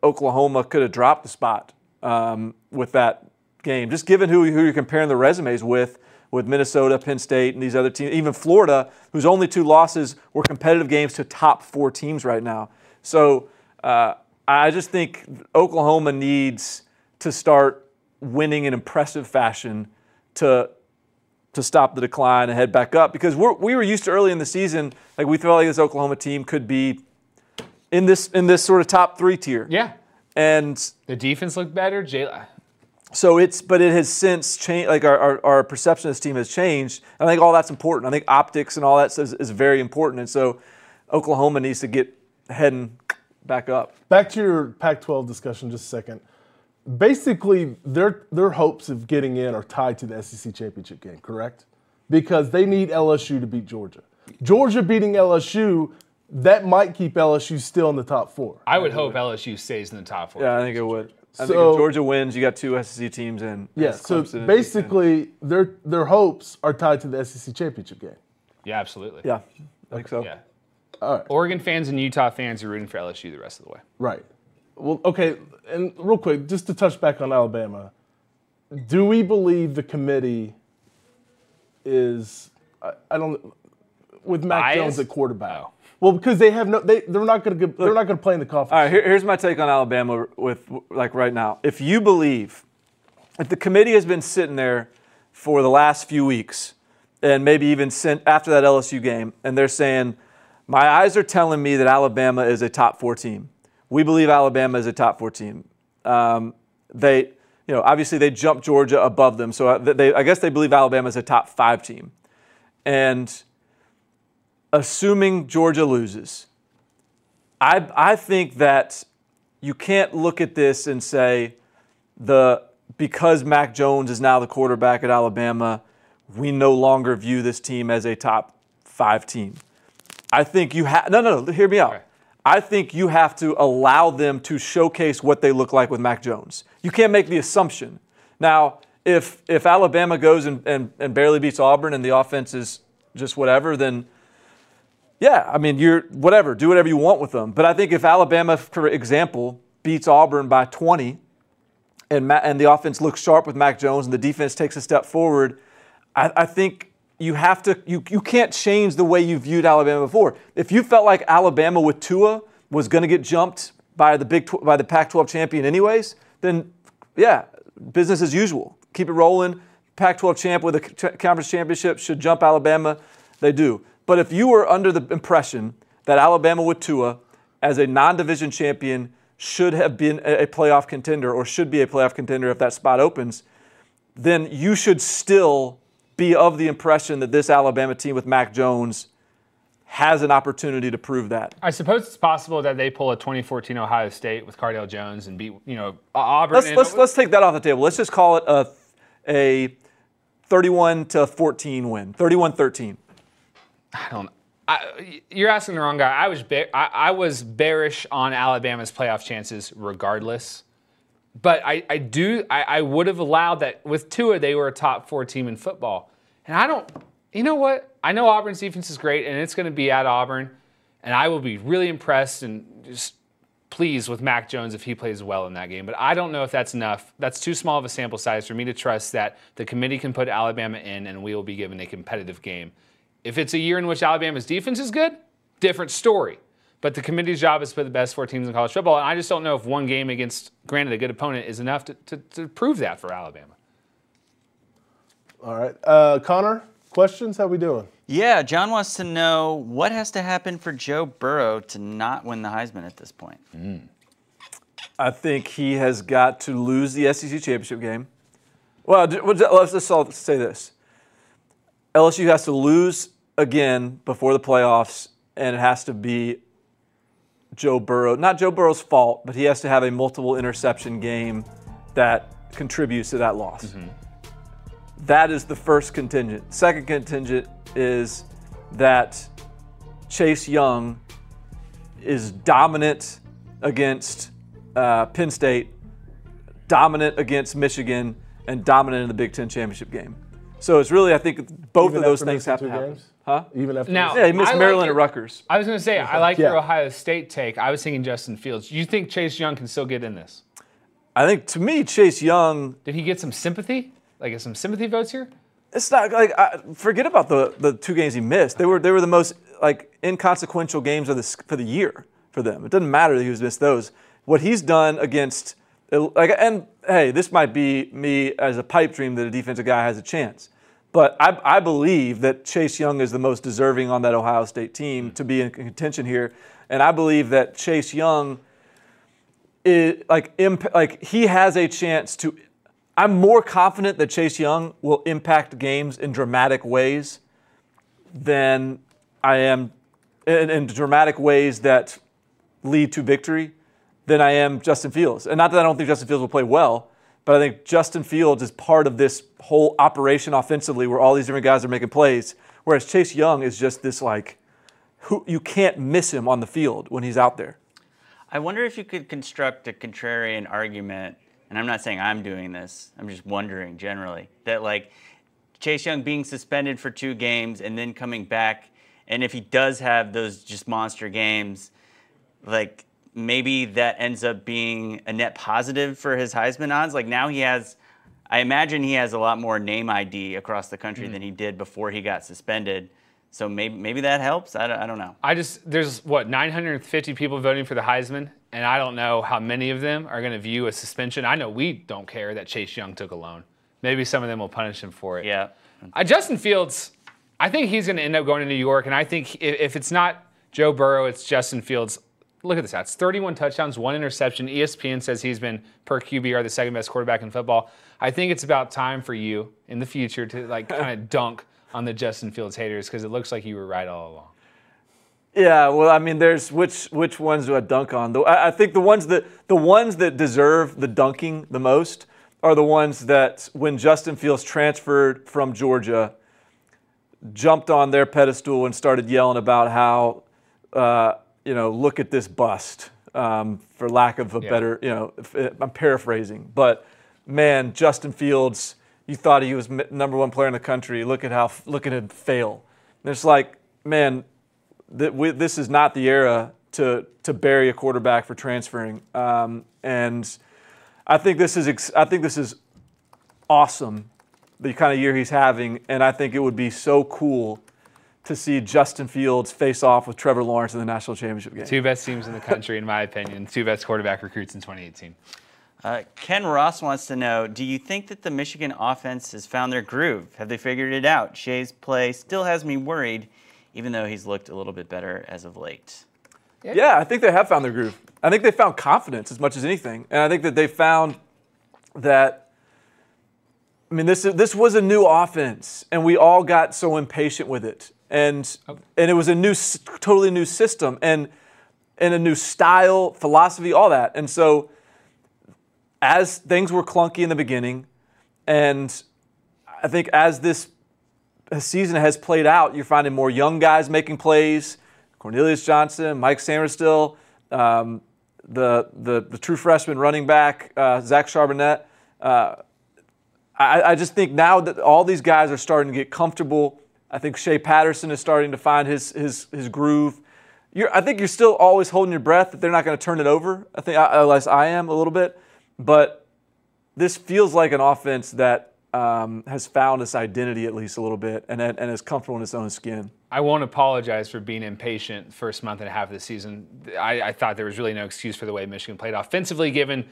[SPEAKER 3] Oklahoma could have dropped the spot um, with that game, just given who, who you're comparing the resumes with with Minnesota, Penn State, and these other teams, even Florida, whose only two losses were competitive games to top four teams right now. So uh, I just think Oklahoma needs to start winning in impressive fashion to to stop the decline and head back up because we're, we were used to early in the season like we felt like this Oklahoma team could be in this in this sort of top three tier.
[SPEAKER 4] Yeah.
[SPEAKER 3] And
[SPEAKER 4] the defense looked better. Jay,
[SPEAKER 3] so it's, but it has since changed. Like our, our, our, perception of this team has changed. I think all that's important. I think optics and all that is, is very important. And so Oklahoma needs to get heading back up.
[SPEAKER 2] Back to your Pac-12 discussion, just a second. Basically, their their hopes of getting in are tied to the SEC championship game, correct? Because they need LSU to beat Georgia. Georgia beating LSU that might keep LSU still in the top four.
[SPEAKER 4] I would hope LSU stays in the top four.
[SPEAKER 3] Yeah, I think it would. I so, think if Georgia wins, you got two SEC teams in.
[SPEAKER 2] Yeah, so basically, their their hopes are tied to the SEC championship game.
[SPEAKER 4] Yeah, absolutely.
[SPEAKER 3] Yeah, I think so.
[SPEAKER 4] Yeah. All right. Oregon fans and Utah fans are rooting for LSU the rest of the way.
[SPEAKER 2] Right. Well, okay, and real quick, just to touch back on Alabama, do we believe the committee is? I, I don't with Mac Bias? Jones at quarterback. Oh. Well, because they have no, they they're not going to they're not going to play in the conference.
[SPEAKER 3] All right, here, here's my take on Alabama with like right now. If you believe, if the committee has been sitting there for the last few weeks, and maybe even sent after that LSU game, and they're saying, my eyes are telling me that Alabama is a top four team. We believe Alabama is a top four team. Um, they, you know, obviously they jumped Georgia above them, so uh, they, I guess they believe Alabama is a top five team, and assuming Georgia loses, I, I think that you can't look at this and say the because Mac Jones is now the quarterback at Alabama, we no longer view this team as a top five team. I think you have no, no, no. Hear me out. I think you have to allow them to showcase what they look like with Mac Jones. You can't make the assumption. Now, if if Alabama goes and, and, and barely beats Auburn and the offense is just whatever, then yeah, I mean, you're whatever, do whatever you want with them. But I think if Alabama, for example, beats Auburn by 20, and Ma- and the offense looks sharp with Mac Jones, and the defense takes a step forward, I, I think you have to you you can't change the way you viewed Alabama before. If you felt like Alabama with Tua was going to get jumped by the big by the Pac-12 champion anyways, then yeah, business as usual. Keep it rolling. Pac-12 champ with a conference championship should jump Alabama. They do. But if you were under the impression that Alabama with Tua, as a non division champion, should have been a playoff contender or should be a playoff contender if that spot opens, then you should still be of the impression that this Alabama team with Mac Jones has an opportunity to prove that.
[SPEAKER 4] I suppose it's possible that they pull a 2014 Ohio State with Cardale Jones and beat, you know, Auburn.
[SPEAKER 3] Let's let's let's take that off the table. Let's just call it a a 31 to 14 win. 31-13.
[SPEAKER 4] I don't. I, you're asking the wrong guy. I was bear, I, I was bearish on Alabama's playoff chances, regardless. But I, I do. I, I would have allowed that with Tua. They were a top four team in football, and I don't. You know what? I know Auburn's defense is great, and it's going to be at Auburn, and I will be really impressed and just pleased with Mac Jones if he plays well in that game. But I don't know if that's enough. That's too small of a sample size for me to trust that the committee can put Alabama in, and we will be given a competitive game. If it's a year in which Alabama's defense is good, different story. But the committee's job is to put the best four teams in college football. And I just don't know if one game against, granted, a good opponent is enough to, to, to prove that for Alabama.
[SPEAKER 2] All right. Uh, Connor, questions? How we doing?
[SPEAKER 8] Yeah, John wants to know what has to happen for Joe Burrow to not win the Heisman at this point.
[SPEAKER 3] I think he has got to lose the SEC championship game. Well, d- well, d- let's just all say this: LSU has to lose again before the playoffs, and it has to be Joe Burrow. Not Joe Burrow's fault, but he has to have a multiple interception game that contributes to that loss. That is the first contingent. Second contingent is that Chase Young is dominant against uh, Penn State, dominant against Michigan, and dominant in the Big Ten championship game. So it's really, I think, both
[SPEAKER 2] Even
[SPEAKER 3] of those things have to
[SPEAKER 2] two
[SPEAKER 3] happen.
[SPEAKER 2] games?
[SPEAKER 3] Huh?
[SPEAKER 2] Even after
[SPEAKER 4] Now-
[SPEAKER 3] Yeah, he missed
[SPEAKER 4] I like
[SPEAKER 3] Maryland
[SPEAKER 4] your-
[SPEAKER 3] and Rutgers.
[SPEAKER 4] I was going to say, I like your Ohio State take. I was thinking Justin Fields. You think Chase Young can still get in this?
[SPEAKER 3] I think to me, Chase Young
[SPEAKER 4] Did he get some sympathy? Like some sympathy votes here?
[SPEAKER 3] it's not like I, forget about the the two games he missed. They were they were the most like inconsequential games of this for the year for them. It doesn't matter that he was missed those. What he's done against like and hey, this might be me as a pipe dream that a defensive guy has a chance. But I, I believe that Chase Young is the most deserving on that Ohio State team to be in contention here, and I believe that Chase Young is like imp, like he has a chance to. I'm more confident that Chase Young will impact games in dramatic ways than I am in, in dramatic ways that lead to victory than I am Justin Fields. And not that I don't think Justin Fields will play well, but I think Justin Fields is part of this whole operation offensively where all these different guys are making plays, whereas Chase Young is just this like who you can't miss him on the field when he's out there.
[SPEAKER 8] I wonder if you could construct a contrarian argument, and I'm not saying I'm doing this, I'm just wondering generally, that like Chase Young being suspended for two games and then coming back, and if he does have those just monster games, like maybe that ends up being a net positive for his Heisman odds. Like now he has, I imagine he has a lot more name ID across the country than he did before he got suspended. So maybe maybe that helps. I don't, I don't know.
[SPEAKER 4] I just there's what 950 people voting for the Heisman, and I don't know how many of them are going to view a suspension. I know we don't care that Chase Young took a loan. Maybe some of them will punish him for it.
[SPEAKER 8] Yeah.
[SPEAKER 4] Uh, Justin Fields, I think he's going to end up going to New York, and I think if, if it's not Joe Burrow, it's Justin Fields. Look at the stats: 31 touchdowns, one interception. ESPN says he's been per QBR the second best quarterback in football. I think it's about time for you in the future to like kind of dunk on the Justin Fields haters because it looks like you were right all along.
[SPEAKER 3] Yeah, well, I mean, there's which which ones do I dunk on? The, I, I think the ones that the ones that deserve the dunking the most are the ones that when Justin Fields transferred from Georgia, jumped on their pedestal and started yelling about how, uh, you know, look at this bust, um, for lack of a
[SPEAKER 4] Yeah.
[SPEAKER 3] better, you know, if, I'm paraphrasing, but man, Justin Fields, you thought he was m- number one player in the country. Look at how look at him fail. And it's like, man, that we, this is not the era to to bury a quarterback for transferring. Um, and I think this is ex- I think this is awesome, the kind of year he's having, and I think it would be so cool to see Justin Fields face off with Trevor Lawrence in the national championship game.
[SPEAKER 4] Two best teams in the country, in my opinion. Two best quarterback recruits in 2018.
[SPEAKER 8] Uh, Ken Ross wants to know Do you think that the Michigan offense has found their groove? Have they figured it out? Shea's play still has me worried, even though he's looked a little bit better as of late.
[SPEAKER 3] Yeah, I think they have found their groove. I think they found confidence as much as anything, and I think that they found that. I mean, this this was a new offense, and we all got so impatient with it, and and it was a new, totally new system, and and a new style, philosophy, all that, and so as things were clunky in the beginning, and I think as this season has played out, you're finding more young guys making plays. Cornelius Johnson, Mike Sainristil, um, the, the the true freshman running back uh, Zach Charbonnet. Uh, I, I just think now that all these guys are starting to get comfortable. I think Shea Patterson is starting to find his his his groove. You're, I think you're still always holding your breath that they're not going to turn it over. I think, unless I am a little bit, but this feels like an offense that um, has found its identity at least a little bit and, and is comfortable in its own skin.
[SPEAKER 4] I won't apologize for being impatient first month and a half of the season. I, I thought there was really no excuse for the way Michigan played offensively, given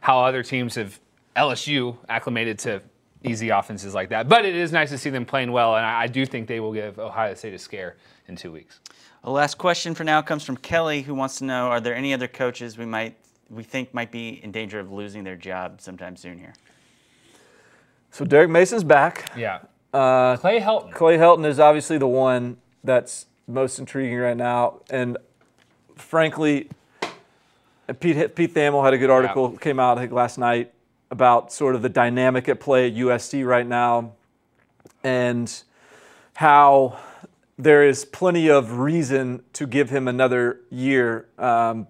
[SPEAKER 4] how other teams have LSU acclimated to easy offenses like that. But it is nice to see them playing well, and I, I do think they will give Ohio State a scare in two weeks.
[SPEAKER 8] The last question for now comes from Kelly, who wants to know: Are there any other coaches we might we think might be in danger of losing their job sometime soon here?
[SPEAKER 3] So Derek Mason's back.
[SPEAKER 4] Yeah.
[SPEAKER 3] Uh,
[SPEAKER 4] Clay Helton.
[SPEAKER 3] Clay Helton is obviously the one that's most intriguing right now, and frankly, Pete Pete Thamel had a good article came out I think last night about sort of the dynamic at play at USC right now, and how there is plenty of reason to give him another year um,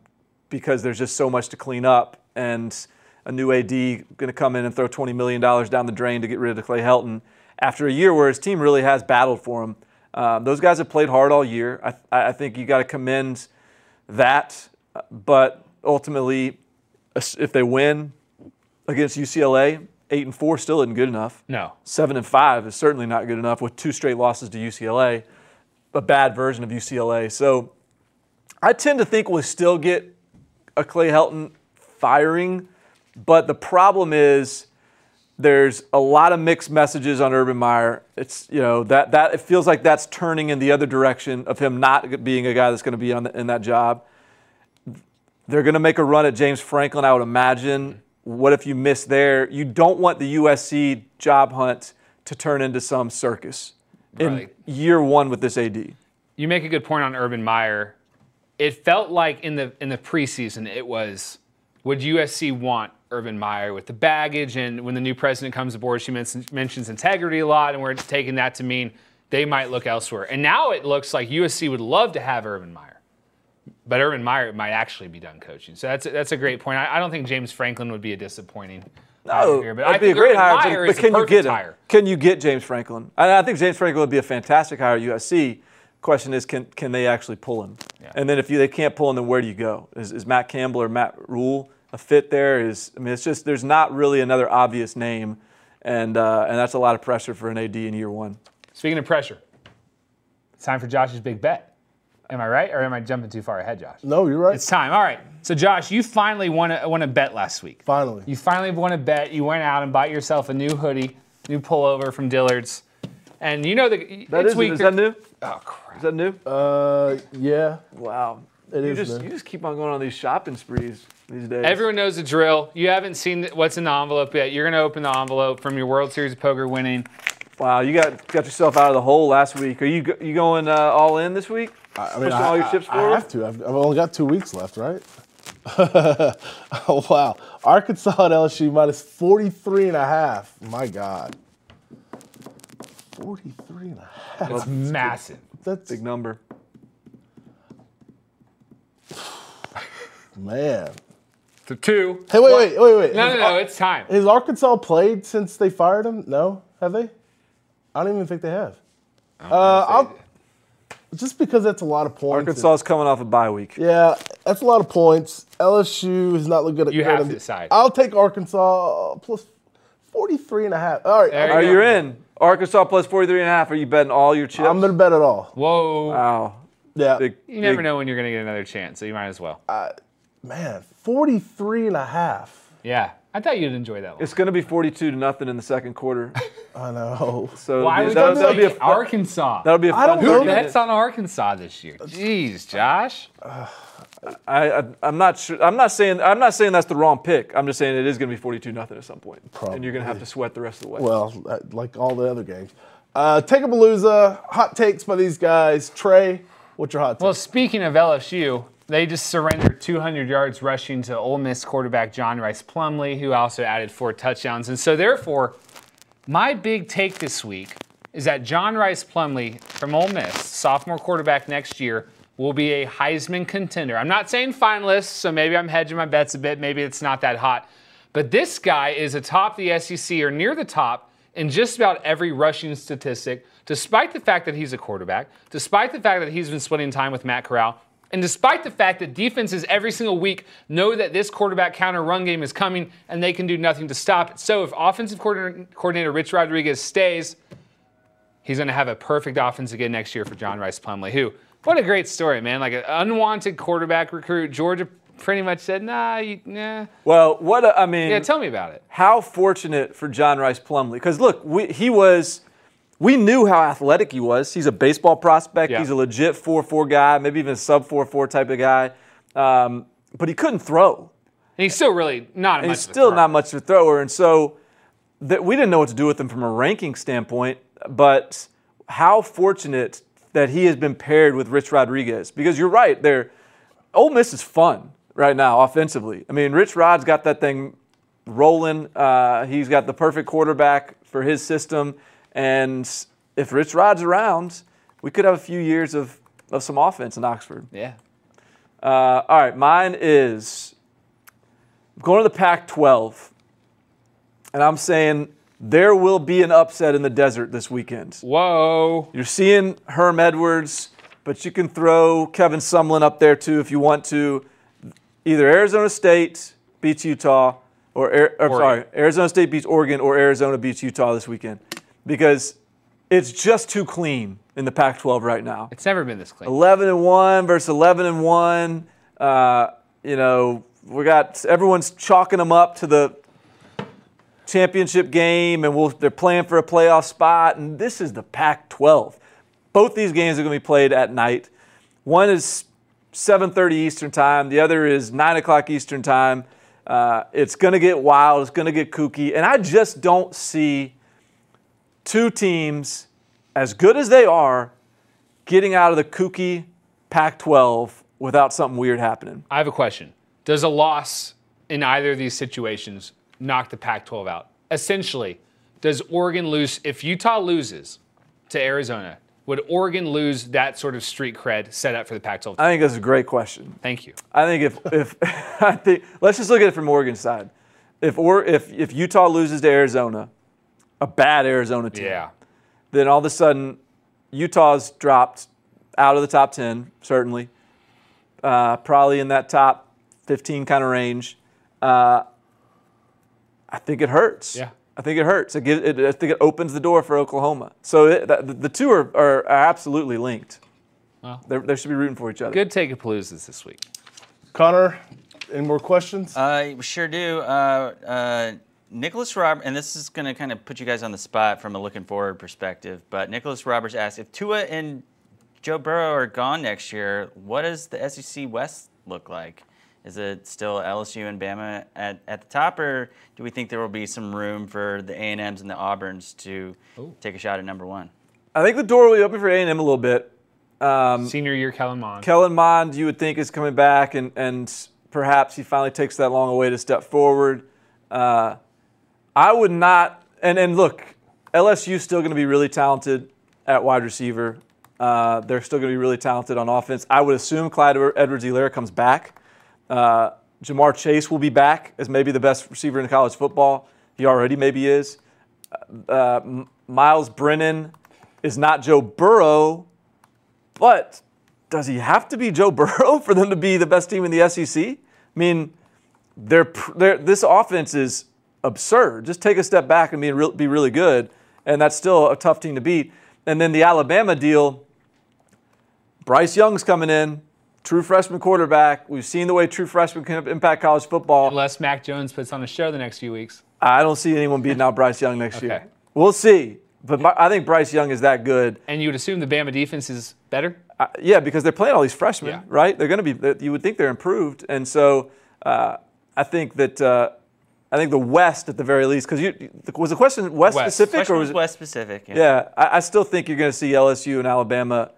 [SPEAKER 3] because there's just so much to clean up and a new AD going to come in and throw $20 million down the drain to get rid of Clay Helton after a year where his team really has battled for him. Um, those guys have played hard all year. I, I think you got to commend that, but ultimately, if they win against UCLA, eight and four still isn't good enough.
[SPEAKER 4] No.
[SPEAKER 3] Seven and five is certainly not good enough with two straight losses to UCLA, a bad version of UCLA. So I tend to think we'll still get a Clay Helton firing, but the problem is there's a lot of mixed messages on Urban Meyer. It's you know that that it feels like that's turning in the other direction of him not being a guy that's going to be on the, in that job. They're going to make a run at James Franklin, I would imagine. What if you miss there? You don't want the USC job hunt to turn into some circus in year one with this AD.
[SPEAKER 4] You make a good point on Urban Meyer. It felt like in the in the preseason it was would USC want Urban Meyer with the baggage and when the new president comes aboard she mentions, mentions integrity a lot and we're taking that to mean they might look elsewhere. And now it looks like USC would love to have Urban Meyer. But Urban Meyer might actually be done coaching. So that's a, that's a great point. I, I don't think James Franklin would be a disappointing hire
[SPEAKER 3] No,
[SPEAKER 4] here, but
[SPEAKER 3] that'd
[SPEAKER 4] I
[SPEAKER 3] be a great
[SPEAKER 4] Urban
[SPEAKER 3] hire. But, but can you get him?
[SPEAKER 4] hire.
[SPEAKER 3] Can you get James Franklin? I, I think James Franklin would be a fantastic hire at USC. Question is, can can they actually pull him? And then if you, they can't pull him, then where do you go? Is, is Matt Campbell or Matt Rhule a fit there? Is I mean, it's just there's not really another obvious name, and uh, and that's a lot of pressure for an AD in year one.
[SPEAKER 4] Speaking of pressure, it's time for Josh's big bet. Am I right, or am I jumping too far ahead, Josh?
[SPEAKER 2] No, you're right.
[SPEAKER 4] It's time. All right. So, Josh, you finally won a, won a bet last week.
[SPEAKER 2] Finally.
[SPEAKER 4] You finally won a bet. You went out and bought yourself a new hoodie, new pullover from Dillard's, and you know the
[SPEAKER 3] That
[SPEAKER 4] it's
[SPEAKER 3] is,
[SPEAKER 4] week.
[SPEAKER 3] is that new?
[SPEAKER 4] Oh crap!
[SPEAKER 3] Is that new?
[SPEAKER 2] Uh, yeah.
[SPEAKER 3] Wow.
[SPEAKER 2] It
[SPEAKER 3] you
[SPEAKER 2] is
[SPEAKER 3] just
[SPEAKER 2] new.
[SPEAKER 3] you just keep on going on these shopping sprees these days.
[SPEAKER 4] Everyone knows the drill. You haven't seen what's in the envelope yet. You're gonna open the envelope from your World Series of Poker winning.
[SPEAKER 3] Wow, you got got yourself out of the hole last week. Are you you going uh, all in this week?
[SPEAKER 2] I mean,
[SPEAKER 3] Pushing
[SPEAKER 2] I,
[SPEAKER 3] all your
[SPEAKER 2] I-
[SPEAKER 3] chips
[SPEAKER 2] I
[SPEAKER 3] forward?
[SPEAKER 2] have to. I've, I've only got two weeks left, right? oh, wow. Arkansas at LSU minus 43 and a half. My God. 43 and a half.
[SPEAKER 4] That's massive.
[SPEAKER 2] That's,
[SPEAKER 3] Big number.
[SPEAKER 2] man.
[SPEAKER 4] So two.
[SPEAKER 2] Hey, wait, wait, wait, wait.
[SPEAKER 4] No,
[SPEAKER 2] Has
[SPEAKER 4] no, no.
[SPEAKER 2] Ar-
[SPEAKER 4] It's time.
[SPEAKER 2] Has Arkansas played since they fired him? No? Have they? I don't even think they have. Uh, I'll, just because that's a lot of points.
[SPEAKER 3] Arkansas is coming off a bye week.
[SPEAKER 2] Yeah, that's a lot of points. LSU is not looking good at
[SPEAKER 4] You have to decide.
[SPEAKER 2] I'll take Arkansas plus 43 and a half. All right,
[SPEAKER 4] There
[SPEAKER 2] I'm,
[SPEAKER 3] Are
[SPEAKER 4] you
[SPEAKER 3] you
[SPEAKER 4] go.
[SPEAKER 3] in? Arkansas plus 43 and a half. Are you betting all your chips?
[SPEAKER 2] I'm going to bet it all.
[SPEAKER 4] Whoa.
[SPEAKER 3] Wow.
[SPEAKER 2] Yeah.
[SPEAKER 3] Big,
[SPEAKER 4] you never
[SPEAKER 3] big-
[SPEAKER 4] know when you're gonna get another chance, so you might as well.
[SPEAKER 2] Uh, man, 43 and a half.
[SPEAKER 4] Yeah, I thought you'd enjoy that one.
[SPEAKER 3] It's going to be 42 to nothing in the second quarter.
[SPEAKER 2] I know.
[SPEAKER 3] So
[SPEAKER 4] Why
[SPEAKER 3] it'll be-
[SPEAKER 4] would
[SPEAKER 3] that'll, that'll be a fun,
[SPEAKER 4] Arkansas?
[SPEAKER 3] that'll be a
[SPEAKER 2] I
[SPEAKER 3] fun
[SPEAKER 2] don't
[SPEAKER 4] Who
[SPEAKER 2] know.
[SPEAKER 3] thirty
[SPEAKER 4] bets on Arkansas this year? Jeez, Josh.
[SPEAKER 3] I, I I'm not sure. I'm not saying I'm not saying that's the wrong pick. I'm just saying it is going to be 42 nothing at some point. point, and you're going to have to sweat the rest of the way.
[SPEAKER 2] Well, uh, like all the other games. Uh, take a Palooza. Hot takes by these guys. Trey, what's your hot take?
[SPEAKER 4] Well, speaking of LSU, they just surrendered 200 yards rushing to Ole Miss quarterback John Rhys Plumlee, who also added four touchdowns. And so, therefore, my big take this week is that John Rhys Plumlee from Ole Miss, sophomore quarterback next year, will be a Heisman contender. I'm not saying finalist, so maybe I'm hedging my bets a bit. Maybe it's not that hot. But this guy is atop the SEC or near the top in just about every rushing statistic, despite the fact that he's a quarterback, despite the fact that he's been splitting time with Matt Corral, and despite the fact that defenses every single week know that this quarterback counter run game is coming and they can do nothing to stop it. So if offensive coordinator, Rich Rodriguez stays, he's going to have a perfect offense again next year for John Rhys Plumlee, who, what a great story, man. Like an unwanted quarterback recruit. Georgia pretty much said, nah, you, nah.
[SPEAKER 3] well, what a, I mean,
[SPEAKER 4] Yeah, tell me about it.
[SPEAKER 3] how fortunate for John Rhys Plumlee. Because look, we, he was, we knew how athletic he was. He's a baseball prospect.
[SPEAKER 4] Yeah.
[SPEAKER 3] He's a legit 4 4 guy, maybe even a sub 4 4 type of guy. Um, but he couldn't throw.
[SPEAKER 4] And he's still really not
[SPEAKER 3] he's still
[SPEAKER 4] thrower.
[SPEAKER 3] not much of a thrower. And so that we didn't know what to do with him from a ranking standpoint. But how fortunate that he has been paired with Rich Rodriguez. Because you're right, there, Ole Miss is fun right now offensively. I mean, Rich Rod's got that thing rolling. Uh, he's got the perfect quarterback for his system. And if Rich rides around, we could have a few years of, of some offense in Oxford.
[SPEAKER 4] Yeah.
[SPEAKER 3] Uh, all right, mine is going to the Pac 12. And I'm saying there will be an upset in the desert this weekend.
[SPEAKER 4] Whoa.
[SPEAKER 3] You're seeing Herm Edwards, but you can throw Kevin Sumlin up there too if you want to. Either Arizona State beats Utah, or, or sorry, Arizona State beats Oregon, or Arizona beats Utah this weekend, because it's just too clean in the Pac-12 right now.
[SPEAKER 4] It's never been this clean.
[SPEAKER 3] 11 and 1 versus 11 and 1. Uh, you know, we got everyone's chalking them up to the championship game, and we'll, they're playing for a playoff spot. And this is the Pac-12. Both these games are going to be played at night. One is 7:30 Eastern time. The other is 9 o'clock Eastern time. Uh, it's going to get wild. It's going to get kooky, and I just don't see two teams as good as they are getting out of the kooky Pac-12 without something weird happening.
[SPEAKER 4] I have a question. Does a loss in either of these situations knock the Pac 12 out? Essentially, does Oregon lose? If Utah loses to Arizona, would Oregon lose that sort of street cred set up for the Pac 12?
[SPEAKER 3] I think that's a great question.
[SPEAKER 4] Thank you.
[SPEAKER 3] I think if if I think let's just look at it from Oregon's side. If or if if Utah loses to Arizona, a bad Arizona team,
[SPEAKER 4] Yeah.
[SPEAKER 3] then all of a sudden Utah's dropped out of the top 10, certainly. Uh, probably in that top 15 kind of range. Uh, I think it hurts.
[SPEAKER 4] Yeah.
[SPEAKER 3] I think it hurts. It gives, it, I think it opens the door for Oklahoma. So it, the, the two are, are, are absolutely linked.
[SPEAKER 4] Well.
[SPEAKER 3] They're- they should be rooting for each other.
[SPEAKER 4] Good take of Paloozas this week.
[SPEAKER 2] Connor, any more questions?
[SPEAKER 8] Uh, sure do. Uh, uh, Nicholas Roberts, and this is going to kind of put you guys on the spot from a looking forward perspective, but Nicholas Roberts asked if Tua and Joe Burrow are gone next year, what does the SEC West look like? Is it still LSU and Bama at, at the top, or do we think there will be some room for the A&Ms and the Auburns to take a shot at number one?
[SPEAKER 3] I think the door will be open for A&M a little bit. Um,
[SPEAKER 4] Senior year, Kellen Mond.
[SPEAKER 3] Kellen Mond, you would think, is coming back, and, and perhaps he finally takes that long away to step forward. Uh, I would not, and, and look, LSU's still going to be really talented at wide receiver. Uh, they're still going to be really talented on offense. I would assume Clyde Edwards Helaire comes back. Uh, Ja'Marr Chase will be back as maybe the best receiver in college football. He already maybe is. Uh, Myles Brennan is not Joe Burrow, but does he have to be Joe Burrow for them to be the best team in the SEC? I mean, they're, they're, this offense is absurd. Just take a step back and be, re- be really good, and that's still a tough team to beat. And then the Alabama deal, Bryce Young's coming in. true freshman quarterback. We've seen the way true freshmen can impact college football.
[SPEAKER 4] Unless Mac Jones puts on a show the next few weeks.
[SPEAKER 3] I don't see anyone beating out Bryce Young next
[SPEAKER 4] Okay.
[SPEAKER 3] year. We'll see. But I think Bryce Young is that good.
[SPEAKER 4] And you would assume the Bama defense is better?
[SPEAKER 3] Uh, yeah, because they're playing all these freshmen,
[SPEAKER 4] Yeah.
[SPEAKER 3] right? They're going to be. You would think they're improved, and so uh, I think that uh, I think the West at the very least. Because you was the question West,
[SPEAKER 4] West.
[SPEAKER 3] specific
[SPEAKER 8] Question
[SPEAKER 3] or
[SPEAKER 8] was
[SPEAKER 3] was
[SPEAKER 8] West specific. Yeah.
[SPEAKER 3] Yeah, I, I still think you're going to see LSU and Alabama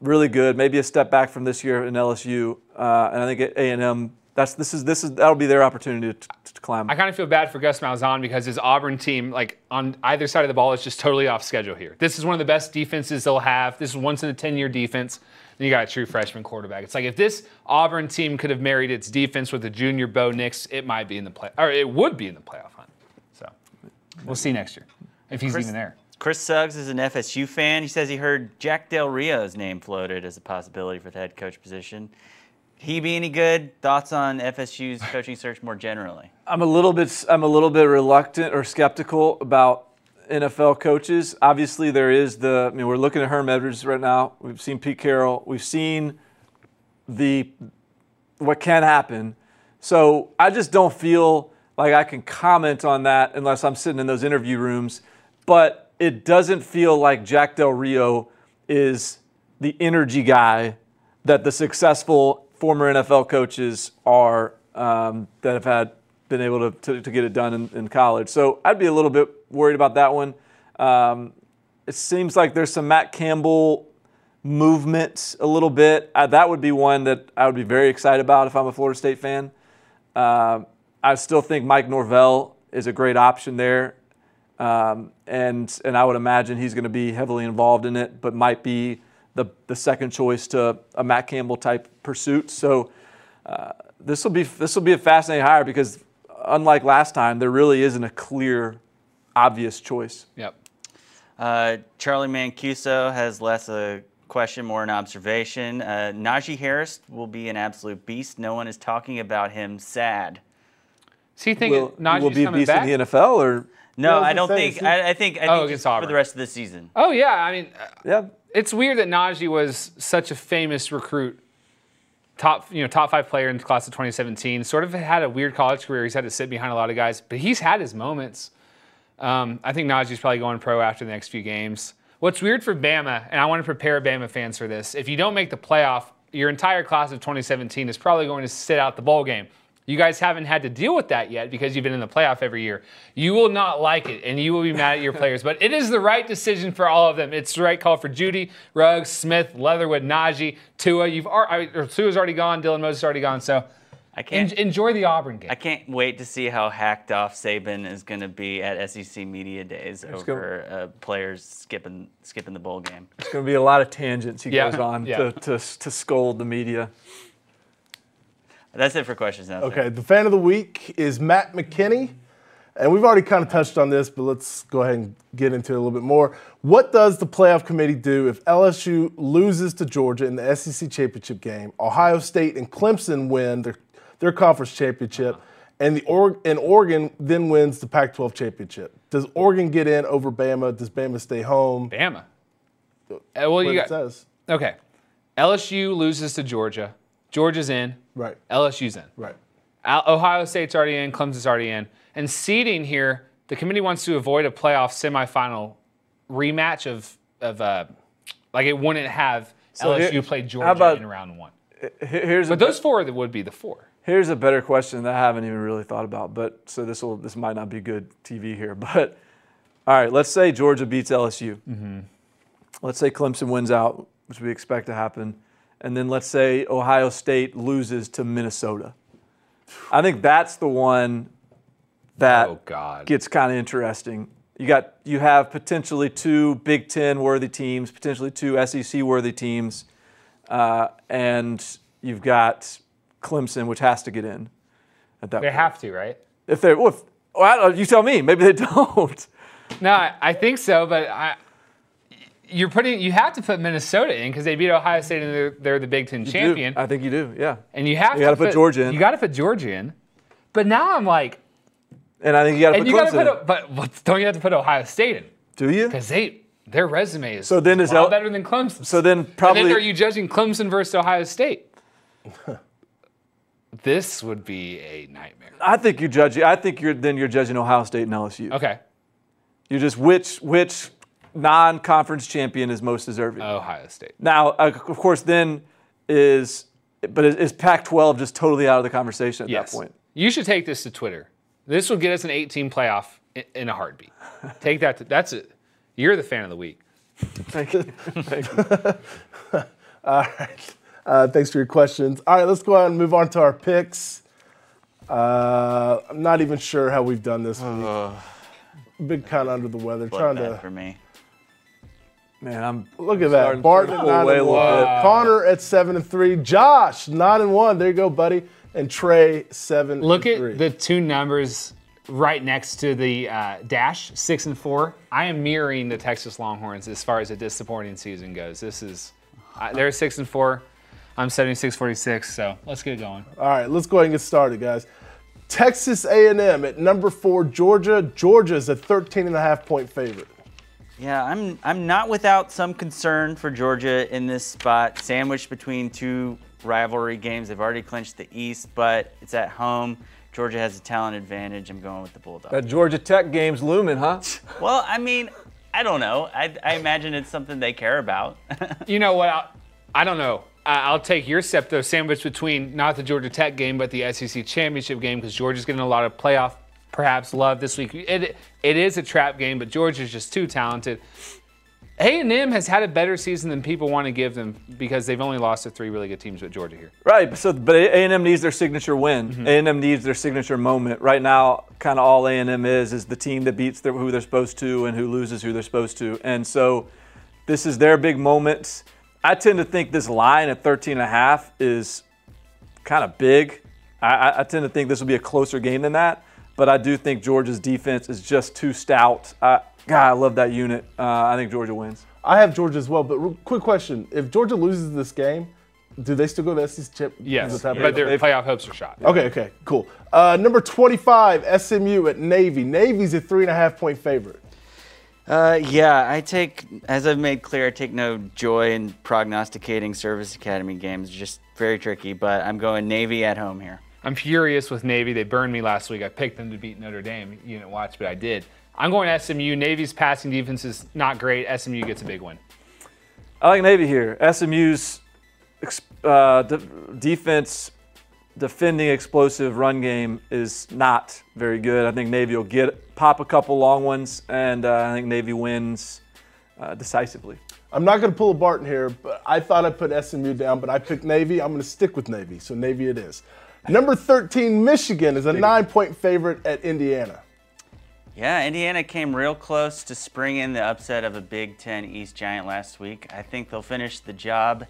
[SPEAKER 3] really good. Maybe a step back from this year in LSU, uh, and I think A and M. That's this is this is that'll be their opportunity to, to climb.
[SPEAKER 4] I kind of feel bad for Gus Malzahn because his Auburn team, like on either side of the ball, is just totally off schedule here. This is one of the best defenses they'll have. This is once in a 10 year defense. Then you got a true freshman quarterback. It's like if this Auburn team could have married its defense with a junior Bo Nix, it might be in the play, or it would be in the playoff hunt. So we'll see next year if he's
[SPEAKER 8] Chris-
[SPEAKER 4] even there.
[SPEAKER 8] Chris Suggs is an FSU fan. He says he heard Jack Del Rio's name floated as a possibility for the head coach position. He be any good? Thoughts on FSU's coaching search more generally?
[SPEAKER 3] I'm a little bit I'm a little bit reluctant or skeptical about NFL coaches. Obviously, there is the. I mean, we're looking at Herm Edwards right now. We've seen Pete Carroll. We've seen the what can happen. So I just don't feel like I can comment on that unless I'm sitting in those interview rooms. But it doesn't feel like Jack Del Rio is the energy guy that the successful former NFL coaches are um, that have had been able to, to, to get it done in, in college. So I'd be a little bit worried about that one. Um, it seems like there's some Matt Campbell movement a little bit. Uh, that would be one that I would be very excited about if I'm a Florida State fan. Um, I still think Mike Norvell is a great option there. Um, and and I would imagine he's going to be heavily involved in it, but might be the the second choice to a Matt Campbell type pursuit. So uh, this will be this will be a fascinating hire because unlike last time, there really isn't a clear, obvious choice.
[SPEAKER 4] Yep.
[SPEAKER 8] Uh, Charlie Mancuso has less a question, more an observation. Uh, Najee Harris will be an absolute beast. No one is talking about him sad.
[SPEAKER 4] Is he thinking
[SPEAKER 3] Will,
[SPEAKER 4] Najee's
[SPEAKER 3] will be a beast
[SPEAKER 4] back?
[SPEAKER 3] in the NFL or
[SPEAKER 8] No,
[SPEAKER 2] I was
[SPEAKER 8] I
[SPEAKER 2] gonna
[SPEAKER 8] don't think.
[SPEAKER 2] he-
[SPEAKER 8] I, I think. I
[SPEAKER 4] Oh,
[SPEAKER 8] think
[SPEAKER 4] against
[SPEAKER 8] just for the rest of the season.
[SPEAKER 4] Oh yeah, I mean,
[SPEAKER 3] yeah.
[SPEAKER 4] it's weird that Najee was such a famous recruit, top you know top five player in the class of 2017. Sort of had a weird college career. He's had to sit behind a lot of guys, but he's had his moments. Um, I think Najee's probably going pro after the next few games. What's weird for Bama, and I want to prepare Bama fans for this: if you don't make the playoff, your entire class of 2017 is probably going to sit out the bowl game. You guys haven't had to deal with that yet because you've been in the playoff every year. You will not like it, and you will be mad at your players. But it is the right decision for all of them. It's the right call for Jeudy, Ruggs, Smith, Leatherwood, Najee, Tua. You've or Tua's already gone. Dylan Moses already gone. So
[SPEAKER 8] I can't.
[SPEAKER 4] en- enjoy the Auburn game.
[SPEAKER 8] I can't wait to see how hacked off Saban is going to be at SEC media days over uh, players skipping skipping the bowl game.
[SPEAKER 3] There's going to be a lot of tangents he
[SPEAKER 4] Yeah,
[SPEAKER 3] goes on
[SPEAKER 4] yeah.
[SPEAKER 3] to, to, to scold the media.
[SPEAKER 8] That's it for questions now.
[SPEAKER 2] Okay, the fan of the week is Matt McKinney. And we've already kind of touched on this, but let's go ahead and get into it a little bit more. What does the playoff committee do if LSU loses to Georgia in the SEC championship game, Ohio State and Clemson win their, their conference championship, and the or- and Oregon then wins the Pac-12 championship? Does Oregon get in over Bama? Does Bama stay home?
[SPEAKER 4] Bama. Uh, well,
[SPEAKER 2] What
[SPEAKER 4] you
[SPEAKER 2] it
[SPEAKER 4] got
[SPEAKER 2] says.
[SPEAKER 4] okay. LSU loses to Georgia. Georgia's in.
[SPEAKER 2] Right,
[SPEAKER 4] LSU's in.
[SPEAKER 2] right.
[SPEAKER 4] Al- Ohio State's already in, Clemson's already in. And seeding here, the committee wants to avoid a playoff semifinal rematch of, of uh, like it wouldn't have
[SPEAKER 3] So
[SPEAKER 4] LSU
[SPEAKER 3] here-
[SPEAKER 4] play Georgia
[SPEAKER 3] about-
[SPEAKER 4] in round one.
[SPEAKER 3] Here's
[SPEAKER 4] But those four that would be the four.
[SPEAKER 3] Here's a better question that I haven't even really thought about, but so this will this might not be good TV here, but all right, let's say Georgia beats LSU. Let's say Clemson wins out, which we expect to happen, and then let's say Ohio State loses to Minnesota. I think that's the one that
[SPEAKER 4] Oh,
[SPEAKER 3] gets kind of interesting. You got you have potentially two Big Ten worthy teams, potentially two SEC worthy teams, uh, and you've got Clemson, which has to get in at that point.
[SPEAKER 4] They
[SPEAKER 3] point.
[SPEAKER 4] have to, right?
[SPEAKER 3] If they, well, if, well, I don't you tell me. Maybe they don't.
[SPEAKER 4] No, I, I think so, but I, you're putting you have to put Minnesota in because they beat Ohio State and they're, they're the Big Ten
[SPEAKER 3] You do.
[SPEAKER 4] champion.
[SPEAKER 3] I think you do. Yeah.
[SPEAKER 4] and you have
[SPEAKER 3] You
[SPEAKER 4] to
[SPEAKER 3] gotta put Georgia in.
[SPEAKER 4] You got to put Georgia in. But now I'm like,
[SPEAKER 3] And I think you got to
[SPEAKER 4] and
[SPEAKER 3] put
[SPEAKER 4] you Gotta put,
[SPEAKER 3] in.
[SPEAKER 4] a, but, but don't you have to put Ohio State in?
[SPEAKER 3] do you?
[SPEAKER 4] Because they their resume is
[SPEAKER 3] So then is
[SPEAKER 4] a lot
[SPEAKER 3] L-
[SPEAKER 4] better than Clemson.
[SPEAKER 3] So then
[SPEAKER 4] and
[SPEAKER 3] probably
[SPEAKER 4] then are you judging Clemson versus Ohio State? This would be a nightmare.
[SPEAKER 3] I think you're judging. I think you're then you're judging Ohio State and LSU.
[SPEAKER 4] Okay,
[SPEAKER 3] You're just which which non-conference champion is most deserving.
[SPEAKER 4] Ohio State.
[SPEAKER 3] Now, uh, of course, then is but is, is Pac-12 just totally out of the conversation at
[SPEAKER 4] Yes.
[SPEAKER 3] that point?
[SPEAKER 4] You should take this to Twitter. This will get us an 18 playoff in, in a heartbeat. take that. To, that's it. You're the fan of the week.
[SPEAKER 3] Thank you. Thank you.
[SPEAKER 2] Uh, thanks for your questions. All right, let's go ahead and move on to our picks. Uh, I'm not even sure how we've done this week. Been kind of under the weather, trying to
[SPEAKER 8] for me.
[SPEAKER 3] Man, I'm
[SPEAKER 2] look at
[SPEAKER 3] starting
[SPEAKER 2] that. Barton at nine and one,
[SPEAKER 3] bit.
[SPEAKER 2] Connor at seven and three, Josh nine and one. There you go, buddy, and Trey seven.
[SPEAKER 4] Look
[SPEAKER 2] and
[SPEAKER 4] at
[SPEAKER 2] three.
[SPEAKER 4] the two numbers right next to the uh, dash, six and four. I am mirroring the Texas Longhorns as far as a disappointing season goes. This is, uh, they're six and four. I'm 7646, so let's get going.
[SPEAKER 2] All right, let's go ahead and get started, guys. Texas A&M at number four, Georgia. Georgia's a 13 and a half point favorite.
[SPEAKER 8] Yeah, I'm I'm not without some concern for Georgia in this spot, sandwiched between two rivalry games. They've already clinched the East, but it's at home. Georgia has a talent advantage. I'm going with the Bulldogs.
[SPEAKER 3] That Georgia Tech game's looming, huh?
[SPEAKER 8] Well, I mean, I don't know. I, I imagine it's something they care about.
[SPEAKER 4] You know what? I, I don't know. I, I'll take your step though, sandwiched between not the Georgia Tech game, but the SEC championship game, because Georgia's getting a lot of playoff, perhaps love this week. It it is a trap game, but Georgia's just too talented. A&M has had a better season than people want to give them because they've only lost to three really good teams with Georgia here.
[SPEAKER 3] Right. So, but A&M needs their signature win. Mm-hmm. A&M needs their signature moment. Right now, kind of all A&M is is the team that beats their, who they're supposed to and who loses who they're supposed to. And so, this is their big moment. I tend to think this line at 13 and a half is kind of big. I, I, I tend to think this will be a closer game than that. But I do think Georgia's defense is just too stout. I, God, I love that unit. Uh, I think Georgia wins.
[SPEAKER 2] I have Georgia as well, but real quick question: If Georgia loses this game, do they still go to the SEC chip?
[SPEAKER 4] Yes,
[SPEAKER 2] Is that
[SPEAKER 4] but their
[SPEAKER 3] they've-
[SPEAKER 4] playoff hopes are shot.
[SPEAKER 2] Okay, okay, cool. Uh, number 25, SMU at Navy. Navy's a three and a half point favorite.
[SPEAKER 8] Uh, yeah, I take, as I've made clear, I take no joy in prognosticating service academy games. Just very tricky, but I'm going Navy at home here.
[SPEAKER 4] I'm furious with Navy. They burned me last week. I picked them to beat Notre Dame. You didn't watch, but I did. I'm going SMU. Navy's passing defense is not great. SMU gets a big win.
[SPEAKER 3] I like Navy here. SMU's uh, de- defense, defending explosive run game is not very good. I think Navy will get pop a couple long ones, and uh, I think Navy wins uh, decisively.
[SPEAKER 2] I'm not going to pull a Barton here, but I thought I'd put SMU down, but I picked Navy. I'm going to stick with Navy, so Navy it is. Number 13, Michigan is a nine point favorite at Indiana.
[SPEAKER 8] Yeah, Indiana came real close to springing the upset of a Big Ten East giant last week. I think they'll finish the job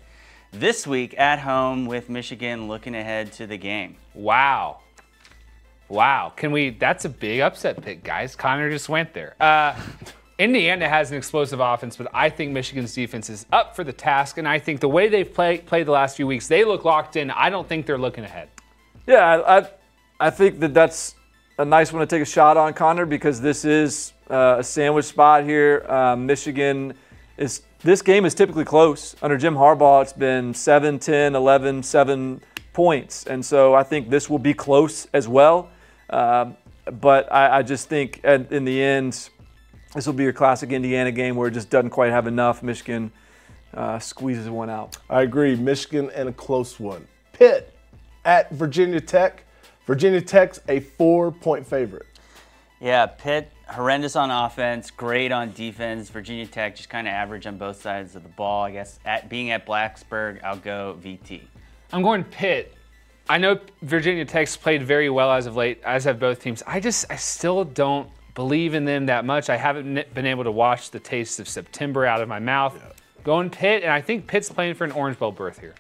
[SPEAKER 8] this week at home with Michigan looking ahead to the game.
[SPEAKER 4] Wow. Wow. Can we? That's a big upset pick, guys. Connor just went there. Uh, Indiana has an explosive offense, but I think Michigan's defense is up for the task, and I think the way they've play, played the last few weeks, they look locked in. I don't think they're looking ahead.
[SPEAKER 3] Yeah, I, I, I think that that's a nice one to take a shot on, Connor, because this is uh, a sandwich spot here. Um, Michigan is, this game is typically close. Under Jim Harbaugh, it's been 7, 10, 11, 7 points. And so I think this will be close as well. Um, but I, I just think at, in the end, this will be your classic Indiana game where it just doesn't quite have enough. Michigan uh, squeezes one out.
[SPEAKER 2] I agree. Michigan and a close one. Pitt at Virginia Tech. Virginia Tech's a four point favorite.
[SPEAKER 8] Yeah, Pitt, horrendous on offense, great on defense. Virginia Tech, just kind of average on both sides of the ball. I guess at being at Blacksburg, I'll go VT.
[SPEAKER 4] I'm going Pitt. I know Virginia Tech's played very well as of late, as have both teams. I just, I still don't believe in them that much. I haven't been able to wash the taste of September out of my mouth. Going Pitt, and I think Pitt's playing for an Orange Bowl berth here.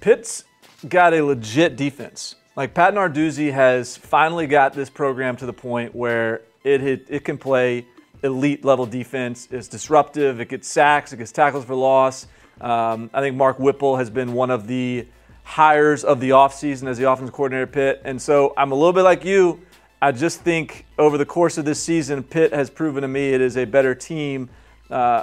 [SPEAKER 3] Pitt's got a legit defense. Like Pat Narduzzi has finally got this program to the point where it it, it can play elite level defense. It's disruptive. It gets sacks. It gets tackles for loss. Um, I think Mark Whipple has been one of the hires of the offseason as the offensive coordinator at Pitt. And so I'm a little bit like you. I just think over the course of this season, Pitt has proven to me it is a better team. Uh,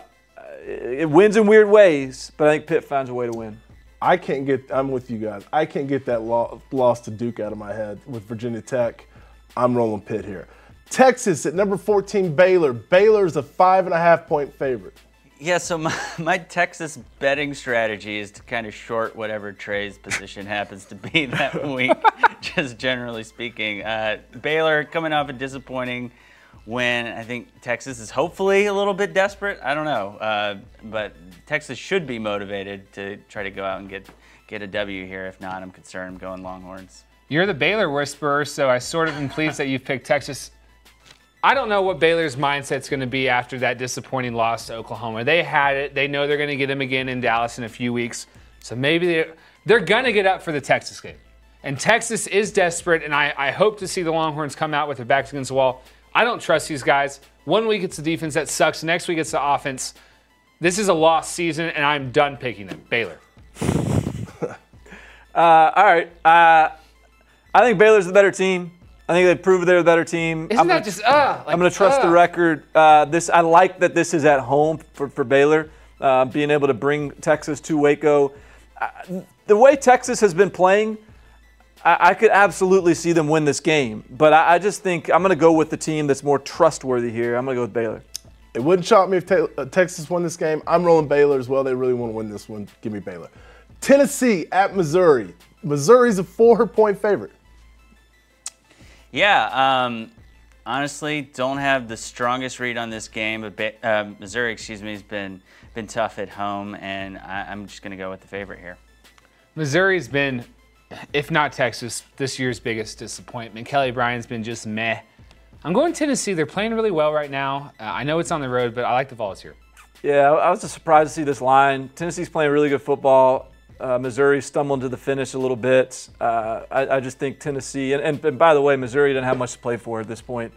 [SPEAKER 3] it wins in weird ways, but I think Pitt finds a way to win.
[SPEAKER 2] I can't get. I'm with you guys. I can't get that lo- loss to Duke out of my head with Virginia Tech. I'm rolling Pitt here. Texas at number 14, Baylor. Baylor is a five and a half point favorite.
[SPEAKER 8] Yeah, so my, my Texas betting strategy is to kind of short whatever Trey's position happens to be that week, just generally speaking. Uh, Baylor coming off a disappointing win. I think Texas is hopefully a little bit desperate. I don't know. Uh, but Texas should be motivated to try to go out and get, get a W here. If not, I'm concerned I'm going Longhorns.
[SPEAKER 4] You're the Baylor whisperer, so I sort of am pleased that you've picked Texas. I don't know what Baylor's mindset's going to be after that disappointing loss to Oklahoma. They had it. They know they're going to get him again in Dallas in a few weeks. So maybe they're, they're going to get up for the Texas game. And Texas is desperate, and I, I hope to see the Longhorns come out with their backs against the wall. I don't trust these guys. One week it's the defense that sucks. Next week it's the offense. This is a lost season, and I'm done picking them. Baylor.
[SPEAKER 3] Uh, all right. Uh, I think Baylor's the better team. I think they've proven they're a better team.
[SPEAKER 4] Isn't
[SPEAKER 3] I'm
[SPEAKER 4] that
[SPEAKER 3] gonna,
[SPEAKER 4] just uh?
[SPEAKER 3] I'm going to trust the record. Uh, this I like that this is at home for, for Baylor, uh, being able to bring Texas to Waco. Uh, the way Texas has been playing, I, I could absolutely see them win this game. But I, I just think I'm going to go with the team that's more trustworthy here. I'm going to go with Baylor.
[SPEAKER 2] It wouldn't shock me if Ta- uh, Texas won this game. I'm rolling Baylor as well. They really want to win this one. Give me Baylor. Tennessee at Missouri. Missouri's a four point favorite.
[SPEAKER 8] Yeah, um, honestly, don't have the strongest read on this game, but uh, Missouri, excuse me, has been been tough at home, and I, I'm just going to go with the favorite here.
[SPEAKER 4] Missouri's been, if not Texas, this year's biggest disappointment. Kelly Bryant's been just meh. I'm going Tennessee. They're playing really well right now. Uh, I know it's on the road, but I like the Vols here.
[SPEAKER 3] Yeah, I was just surprised to see this line. Tennessee's playing really good football. Uh, Missouri stumbled to the finish a little bit. Uh, I, I, just think Tennessee, and, and, and, by the way, Missouri didn't have much to play for at this point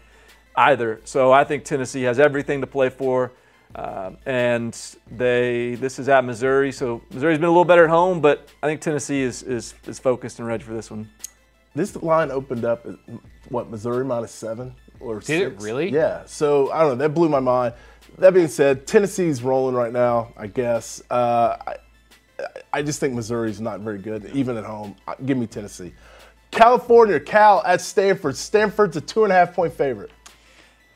[SPEAKER 3] either. So I think Tennessee has everything to play for. Uh, and they, this is at Missouri, so Missouri's been a little better at home, but I think Tennessee is, is, is focused and ready for this one.
[SPEAKER 2] This line opened up at what Missouri minus seven or
[SPEAKER 4] did
[SPEAKER 2] six?
[SPEAKER 4] it really?
[SPEAKER 2] Yeah. So I don't know. That blew my mind. That being said, Tennessee's rolling right now. I guess. Uh, I, I just think Missouri's not very good, even at home. Uh, give me Tennessee. California, Cal at Stanford. Stanford's a two and a half point favorite.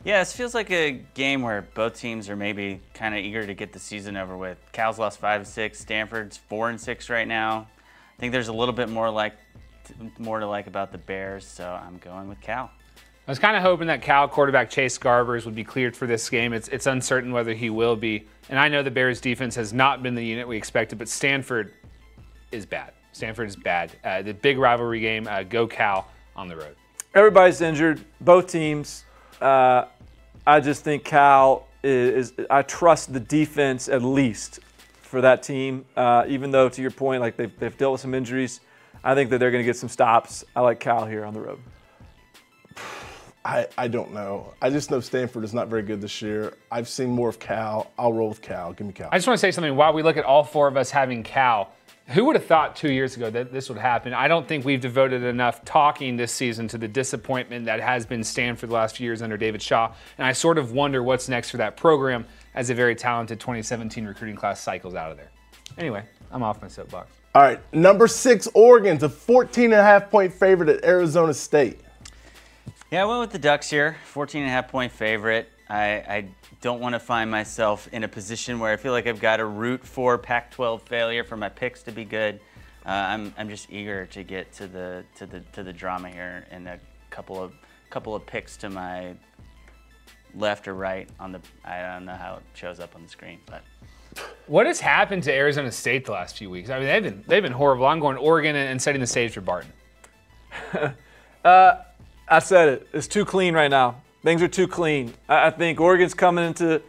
[SPEAKER 8] Yeah, this feels like a game where both teams are maybe kind of eager to get the season over with. Cal's lost five six. Stanford's four and six right now. I think there's a little bit more like more to like about the Bears, so I'm going with Cal.
[SPEAKER 4] I was kind of hoping that Cal quarterback Chase Garbers would be cleared for this game. It's, it's uncertain whether he will be. And I know the Bears defense has not been the unit we expected, but Stanford is bad. Stanford is bad. Uh, the big rivalry game, uh, go Cal on the road.
[SPEAKER 3] Everybody's injured, both teams. Uh, I just think Cal is, is, I trust the defense at least for that team, uh, even though, to your point, like they've, they've dealt with some injuries. I think that they're going to get some stops. I like Cal here on the road.
[SPEAKER 2] I, I don't know. I just know Stanford is not very good this year. I've seen more of Cal. I'll roll with Cal. Give me Cal.
[SPEAKER 4] I just want to say something. While we look at all four of us having Cal, who would have thought two years ago that this would happen? I don't think we've devoted enough talking this season to the disappointment that has been Stanford the last few years under David Shaw. And I sort of wonder what's next for that program as a very talented 2017 recruiting class cycles out of there. Anyway, I'm off my soapbox.
[SPEAKER 2] All right, number six, Oregon's a 14 and a half point favorite at Arizona State.
[SPEAKER 8] Yeah, I went with the Ducks here, 14 and a half point favorite. I, I don't want to find myself in a position where I feel like I've got to root for Pac-12 failure for my picks to be good. Uh, I'm, I'm just eager to get to the to the to the drama here and a couple of couple of picks to my left or right on the I don't know how it shows up on the screen, but
[SPEAKER 4] what has happened to Arizona State the last few weeks? I mean, they've been they've been horrible. I'm going Oregon and setting the stage for Barton.
[SPEAKER 3] uh, I said it. It's too clean right now. Things are too clean. I, I think Oregon's coming into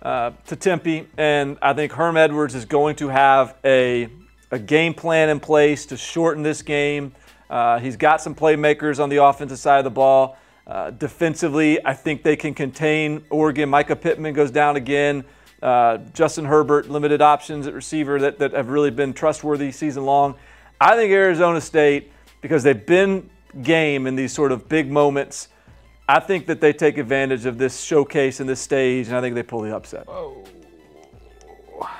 [SPEAKER 3] uh, to Tempe, and I think Herm Edwards is going to have a a game plan in place to shorten this game. Uh, he's got some playmakers on the offensive side of the ball. Uh, defensively, I think they can contain Oregon. Mycah Pittman goes down again. Uh, Justin Herbert, limited options at receiver that, that have really been trustworthy season long. I think Arizona State, because they've been game in these sort of big moments, I think that they take advantage of this showcase and this stage, and I think they pull the upset.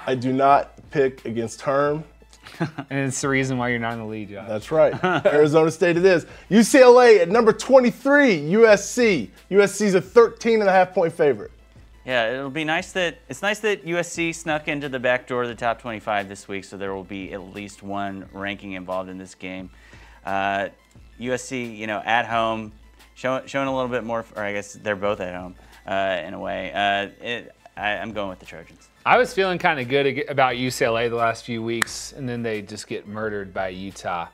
[SPEAKER 2] I do not pick against Herm.
[SPEAKER 4] and it's the reason why you're not in the lead, Josh.
[SPEAKER 2] That's right. Arizona State it is. UCLA at number 23, USC. USC's a 13 and a half point favorite.
[SPEAKER 8] Yeah, it'll be nice that it's nice that USC snuck into the back door of the top 25 this week, so there will be at least one ranking involved in this game. Uh, USC, you know, at home, show, showing a little bit more, or I guess they're both at home uh, in a way. Uh, it, I, I'm going with the Trojans.
[SPEAKER 4] I was feeling kind of good about UCLA the last few weeks, and then they just get murdered by Utah.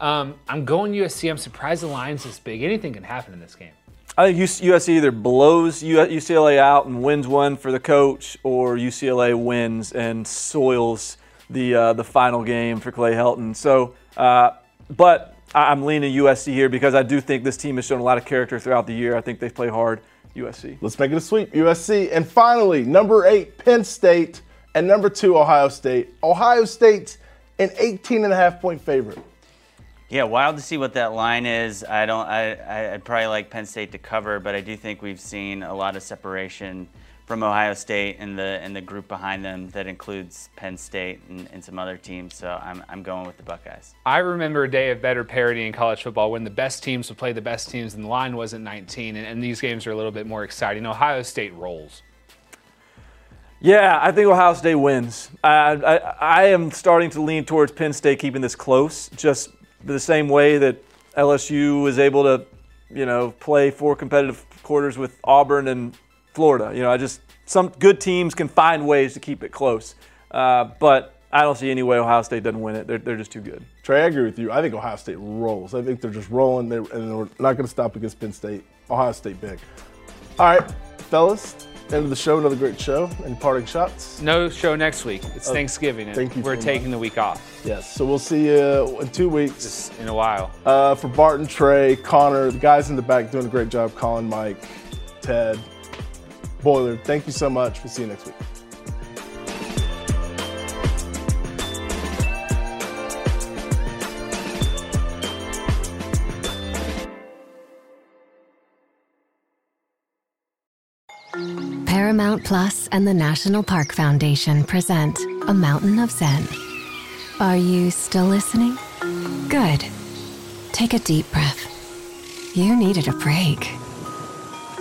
[SPEAKER 4] Um, I'm going USC. I'm surprised the line's this big. Anything can happen in this game.
[SPEAKER 3] I think USC either blows UCLA out and wins one for the coach, or UCLA wins and soils the uh, the final game for Clay Helton. So, uh, but I'm leaning USC here because I do think this team has shown a lot of character throughout the year. I think they play hard. USC.
[SPEAKER 2] Let's make it a sweep. USC. And finally, number eight, Penn State, and number two, Ohio State. Ohio State, an 18 and a half point favorite.
[SPEAKER 8] Yeah, wild to see what that line is. I don't. I I'd probably like Penn State to cover, but I do think we've seen a lot of separation from Ohio State and the and the group behind them that includes Penn State and, and, some other teams. So I'm, I'm going with the Buckeyes.
[SPEAKER 4] I remember a day of better parity in college football when the best teams would play the best teams and the line wasn't 19, and, and these games are a little bit more exciting. Ohio State rolls.
[SPEAKER 3] Yeah, I think Ohio State wins. I, I, I am starting to lean towards Penn State keeping this close, just the same way that LSU was able to, you know, play four competitive quarters with Auburn and Florida. You know, I just some good teams can find ways to keep it close, uh, but I don't see any way Ohio State doesn't win it. They're, they're just too good.
[SPEAKER 2] Trey, I agree with you. I think Ohio State rolls. I think they're just rolling, they're, and they're not going to stop against Penn State. Ohio State big. All right, fellas. End of the show. Another great show. Any parting shots?
[SPEAKER 4] No show next week. It's uh, Thanksgiving.
[SPEAKER 2] Thank you.
[SPEAKER 4] We're taking the week off.
[SPEAKER 2] Yes. So we'll see you in two weeks.
[SPEAKER 4] Just in a while.
[SPEAKER 2] Uh, for Barton, Trey, Connor, the guys in the back doing a great job. Colin, Mike, Ted. Boilard, thank you so much. We'll see you next week.
[SPEAKER 9] Paramount Plus and the National Park Foundation present A Mountain of Zen. Are you still listening? Good. Take a deep breath. You needed a break.